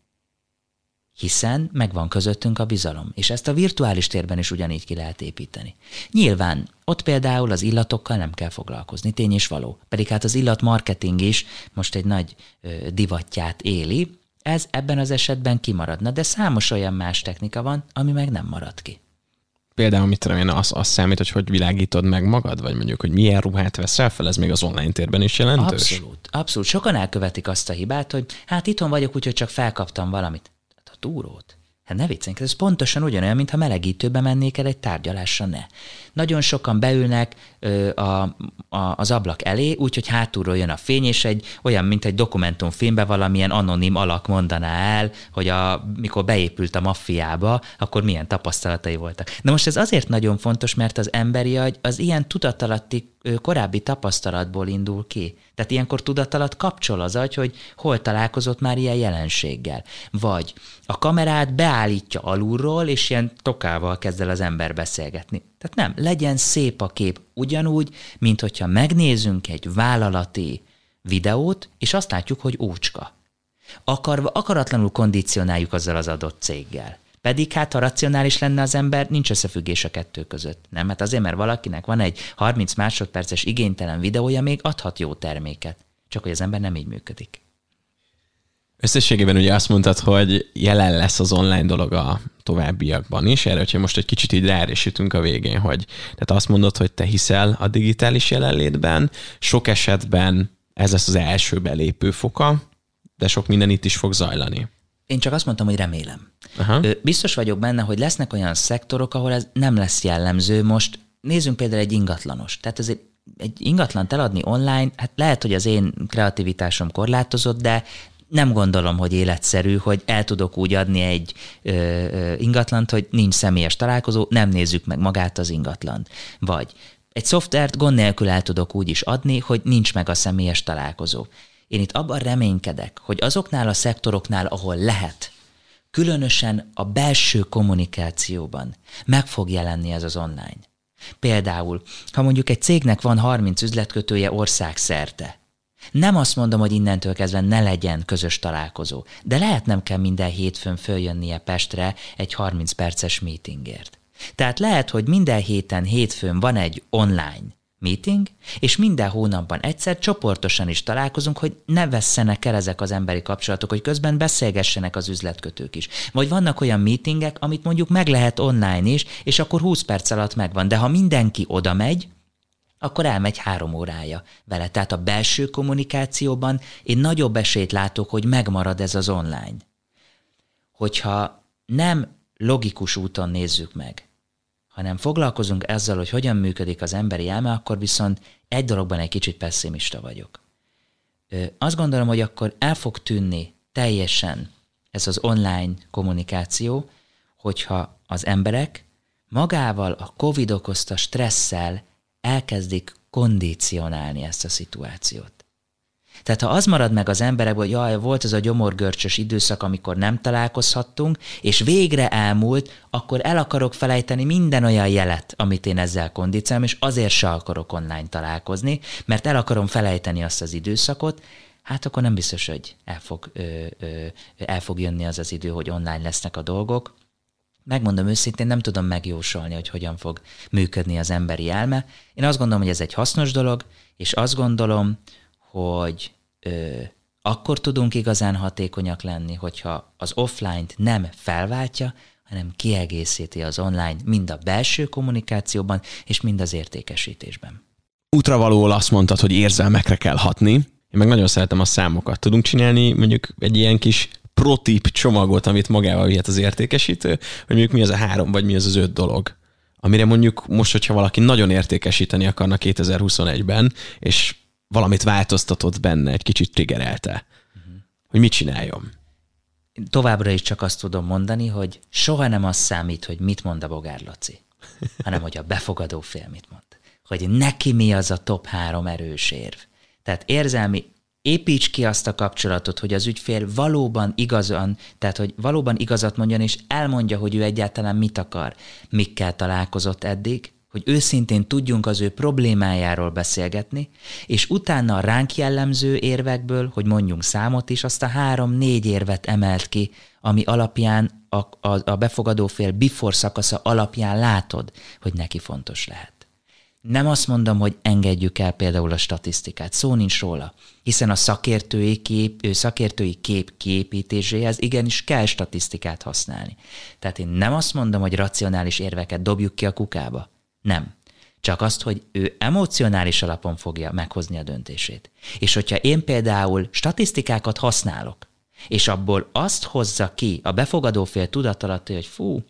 hiszen megvan közöttünk a bizalom, és ezt a virtuális térben is ugyanígy ki lehet építeni. Nyilván, ott például az illatokkal nem kell foglalkozni, tény és való, pedig hát az illat marketing is most egy nagy ö, divatját éli, ez ebben az esetben kimaradna, de számos olyan más technika van, ami meg nem marad ki. Például, mit tudom én, az, az számít, hogy hogy világítod meg magad, vagy mondjuk, hogy milyen ruhát veszel fel, ez még az online térben is jelentős? Abszolút, abszolút. Sokan elkövetik azt a hibát, hogy hát itthon vagyok, úgyhogy csak felkaptam valamit túrót. Hát ne vicceljünk, ez pontosan ugyanolyan, mintha melegítőbe mennék el egy tárgyalásra, ne. Nagyon sokan beülnek ö, a, a, az ablak elé, úgyhogy hátulról jön a fény, és egy olyan, mint egy dokumentumfilmbe valamilyen anonim alak mondaná el, hogy a, mikor beépült a maffiába, akkor milyen tapasztalatai voltak. Na most ez azért nagyon fontos, mert az emberi agy az ilyen tudatalatti korábbi tapasztalatból indul ki. Tehát ilyenkor tudatalat kapcsol az agy, hogy hol találkozott már ilyen jelenséggel. Vagy a kamerát beállítja alulról, és ilyen tokával kezd el az ember beszélgetni. Tehát nem, legyen szép a kép ugyanúgy, mint hogyha megnézünk egy vállalati videót, és azt látjuk, hogy ócska. Akarva, akaratlanul kondicionáljuk azzal az adott céggel. Pedig hát, ha racionális lenne az ember, nincs összefüggés a kettő között. Nem, hát azért, mert valakinek van egy 30 másodperces igénytelen videója, még adhat jó terméket. Csak hogy az ember nem így működik. Összességében ugye azt mondtad, hogy jelen lesz az online dolog a továbbiakban is, erre, hogyha most egy kicsit így ráerősítünk a végén, hogy tehát azt mondod, hogy te hiszel a digitális jelenlétben, sok esetben ez lesz az első belépő foka, de sok minden itt is fog zajlani. Én csak azt mondtam, hogy remélem. Aha. Biztos vagyok benne, hogy lesznek olyan szektorok, ahol ez nem lesz jellemző. Most nézzünk például egy ingatlanos. Tehát azért egy ingatlant eladni online, hát lehet, hogy az én kreativitásom korlátozott, de nem gondolom, hogy életszerű, hogy el tudok úgy adni egy ö, ö, ingatlant, hogy nincs személyes találkozó, nem nézzük meg magát az ingatlant. Vagy egy szoftvert gond nélkül el tudok úgy is adni, hogy nincs meg a személyes találkozó. Én itt abban reménykedek, hogy azoknál a szektoroknál, ahol lehet, különösen a belső kommunikációban meg fog jelenni ez az online. Például, ha mondjuk egy cégnek van 30 üzletkötője országszerte, nem azt mondom, hogy innentől kezdve ne legyen közös találkozó, de lehet nem kell minden hétfőn följönnie Pestre egy 30 perces meetingért. Tehát lehet, hogy minden héten hétfőn van egy online meeting, és minden hónapban egyszer csoportosan is találkozunk, hogy ne vesszenek el ezek az emberi kapcsolatok, hogy közben beszélgessenek az üzletkötők is. Vagy vannak olyan meetingek, amit mondjuk meg lehet online is, és akkor 20 perc alatt megvan. De ha mindenki oda megy, akkor elmegy három órája vele. Tehát a belső kommunikációban én nagyobb esélyt látok, hogy megmarad ez az online. Hogyha nem logikus úton nézzük meg, hanem foglalkozunk ezzel, hogy hogyan működik az emberi elme, akkor viszont egy dologban egy kicsit pessimista vagyok. Azt gondolom, hogy akkor el fog tűnni teljesen ez az online kommunikáció, hogyha az emberek magával a COVID okozta stresszel elkezdik kondicionálni ezt a szituációt. Tehát ha az marad meg az emberekből, hogy jaj, volt ez a gyomorgörcsös időszak, amikor nem találkozhattunk, és végre elmúlt, akkor el akarok felejteni minden olyan jelet, amit én ezzel kondicionálom, és azért se akarok online találkozni, mert el akarom felejteni azt az időszakot, hát akkor nem biztos, hogy el fog, ö, ö, el fog jönni az az idő, hogy online lesznek a dolgok. Megmondom őszintén, nem tudom megjósolni, hogy hogyan fog működni az emberi elme. Én azt gondolom, hogy ez egy hasznos dolog, és azt gondolom, hogy ö, akkor tudunk igazán hatékonyak lenni, hogyha az offline-t nem felváltja, hanem kiegészíti az online mind a belső kommunikációban, és mind az értékesítésben. Útravalóul azt mondtad, hogy érzelmekre kell hatni. Én meg nagyon szeretem a számokat. Tudunk csinálni mondjuk egy ilyen kis protip csomagot, amit magával vihet az értékesítő, hogy mondjuk mi az a három, vagy mi az az öt dolog, amire mondjuk most, hogyha valaki nagyon értékesíteni akarna 2021-ben, és valamit változtatott benne, egy kicsit triggerelte, uh-huh. hogy mit csináljon. Továbbra is csak azt tudom mondani, hogy soha nem az számít, hogy mit mond a Bogár Laci, hanem hogy a befogadó fél mit mond. Hogy neki mi az a top három erős érv. Tehát érzelmi építs ki azt a kapcsolatot, hogy az ügyfél valóban igazan, tehát hogy valóban igazat mondjon, és elmondja, hogy ő egyáltalán mit akar, mikkel találkozott eddig, hogy őszintén tudjunk az ő problémájáról beszélgetni, és utána a ránk jellemző érvekből, hogy mondjunk számot is, azt a három-négy érvet emelt ki, ami alapján a, a, a befogadó fél before szakasza alapján látod, hogy neki fontos lehet. Nem azt mondom, hogy engedjük el például a statisztikát, szó nincs róla, hiszen a szakértői kép, szakértői kép kiépítéséhez igenis kell statisztikát használni. Tehát én nem azt mondom, hogy racionális érveket dobjuk ki a kukába. Nem. Csak azt, hogy ő emocionális alapon fogja meghozni a döntését. És hogyha én például statisztikákat használok, és abból azt hozza ki a befogadó fél tudat hogy fú,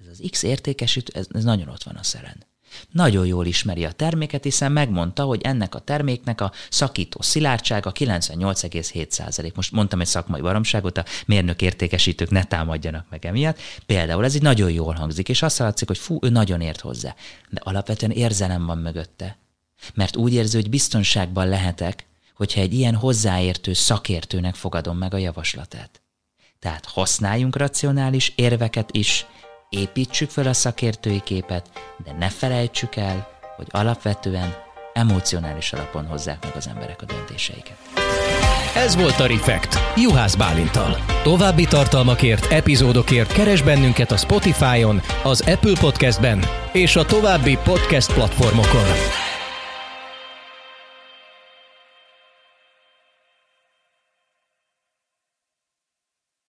ez az X értékesítő, ez, ez nagyon ott van a szeren. Nagyon jól ismeri a terméket, hiszen megmondta, hogy ennek a terméknek a szakító szilárdsága 98,7%. Most mondtam egy szakmai baromságot, a mérnök értékesítők ne támadjanak meg emiatt. Például ez így nagyon jól hangzik, és azt látszik, hogy fú, ő nagyon ért hozzá. De alapvetően érzelem van mögötte. Mert úgy érzi, hogy biztonságban lehetek, hogyha egy ilyen hozzáértő szakértőnek fogadom meg a javaslatát. Tehát használjunk racionális érveket is, építsük fel a szakértői képet, de ne felejtsük el, hogy alapvetően emocionális alapon hozzák meg az emberek a döntéseiket. Ez volt a Refekt, Juhász Bálintal. További tartalmakért, epizódokért keres bennünket a Spotify-on, az Apple Podcast-ben és a további podcast platformokon.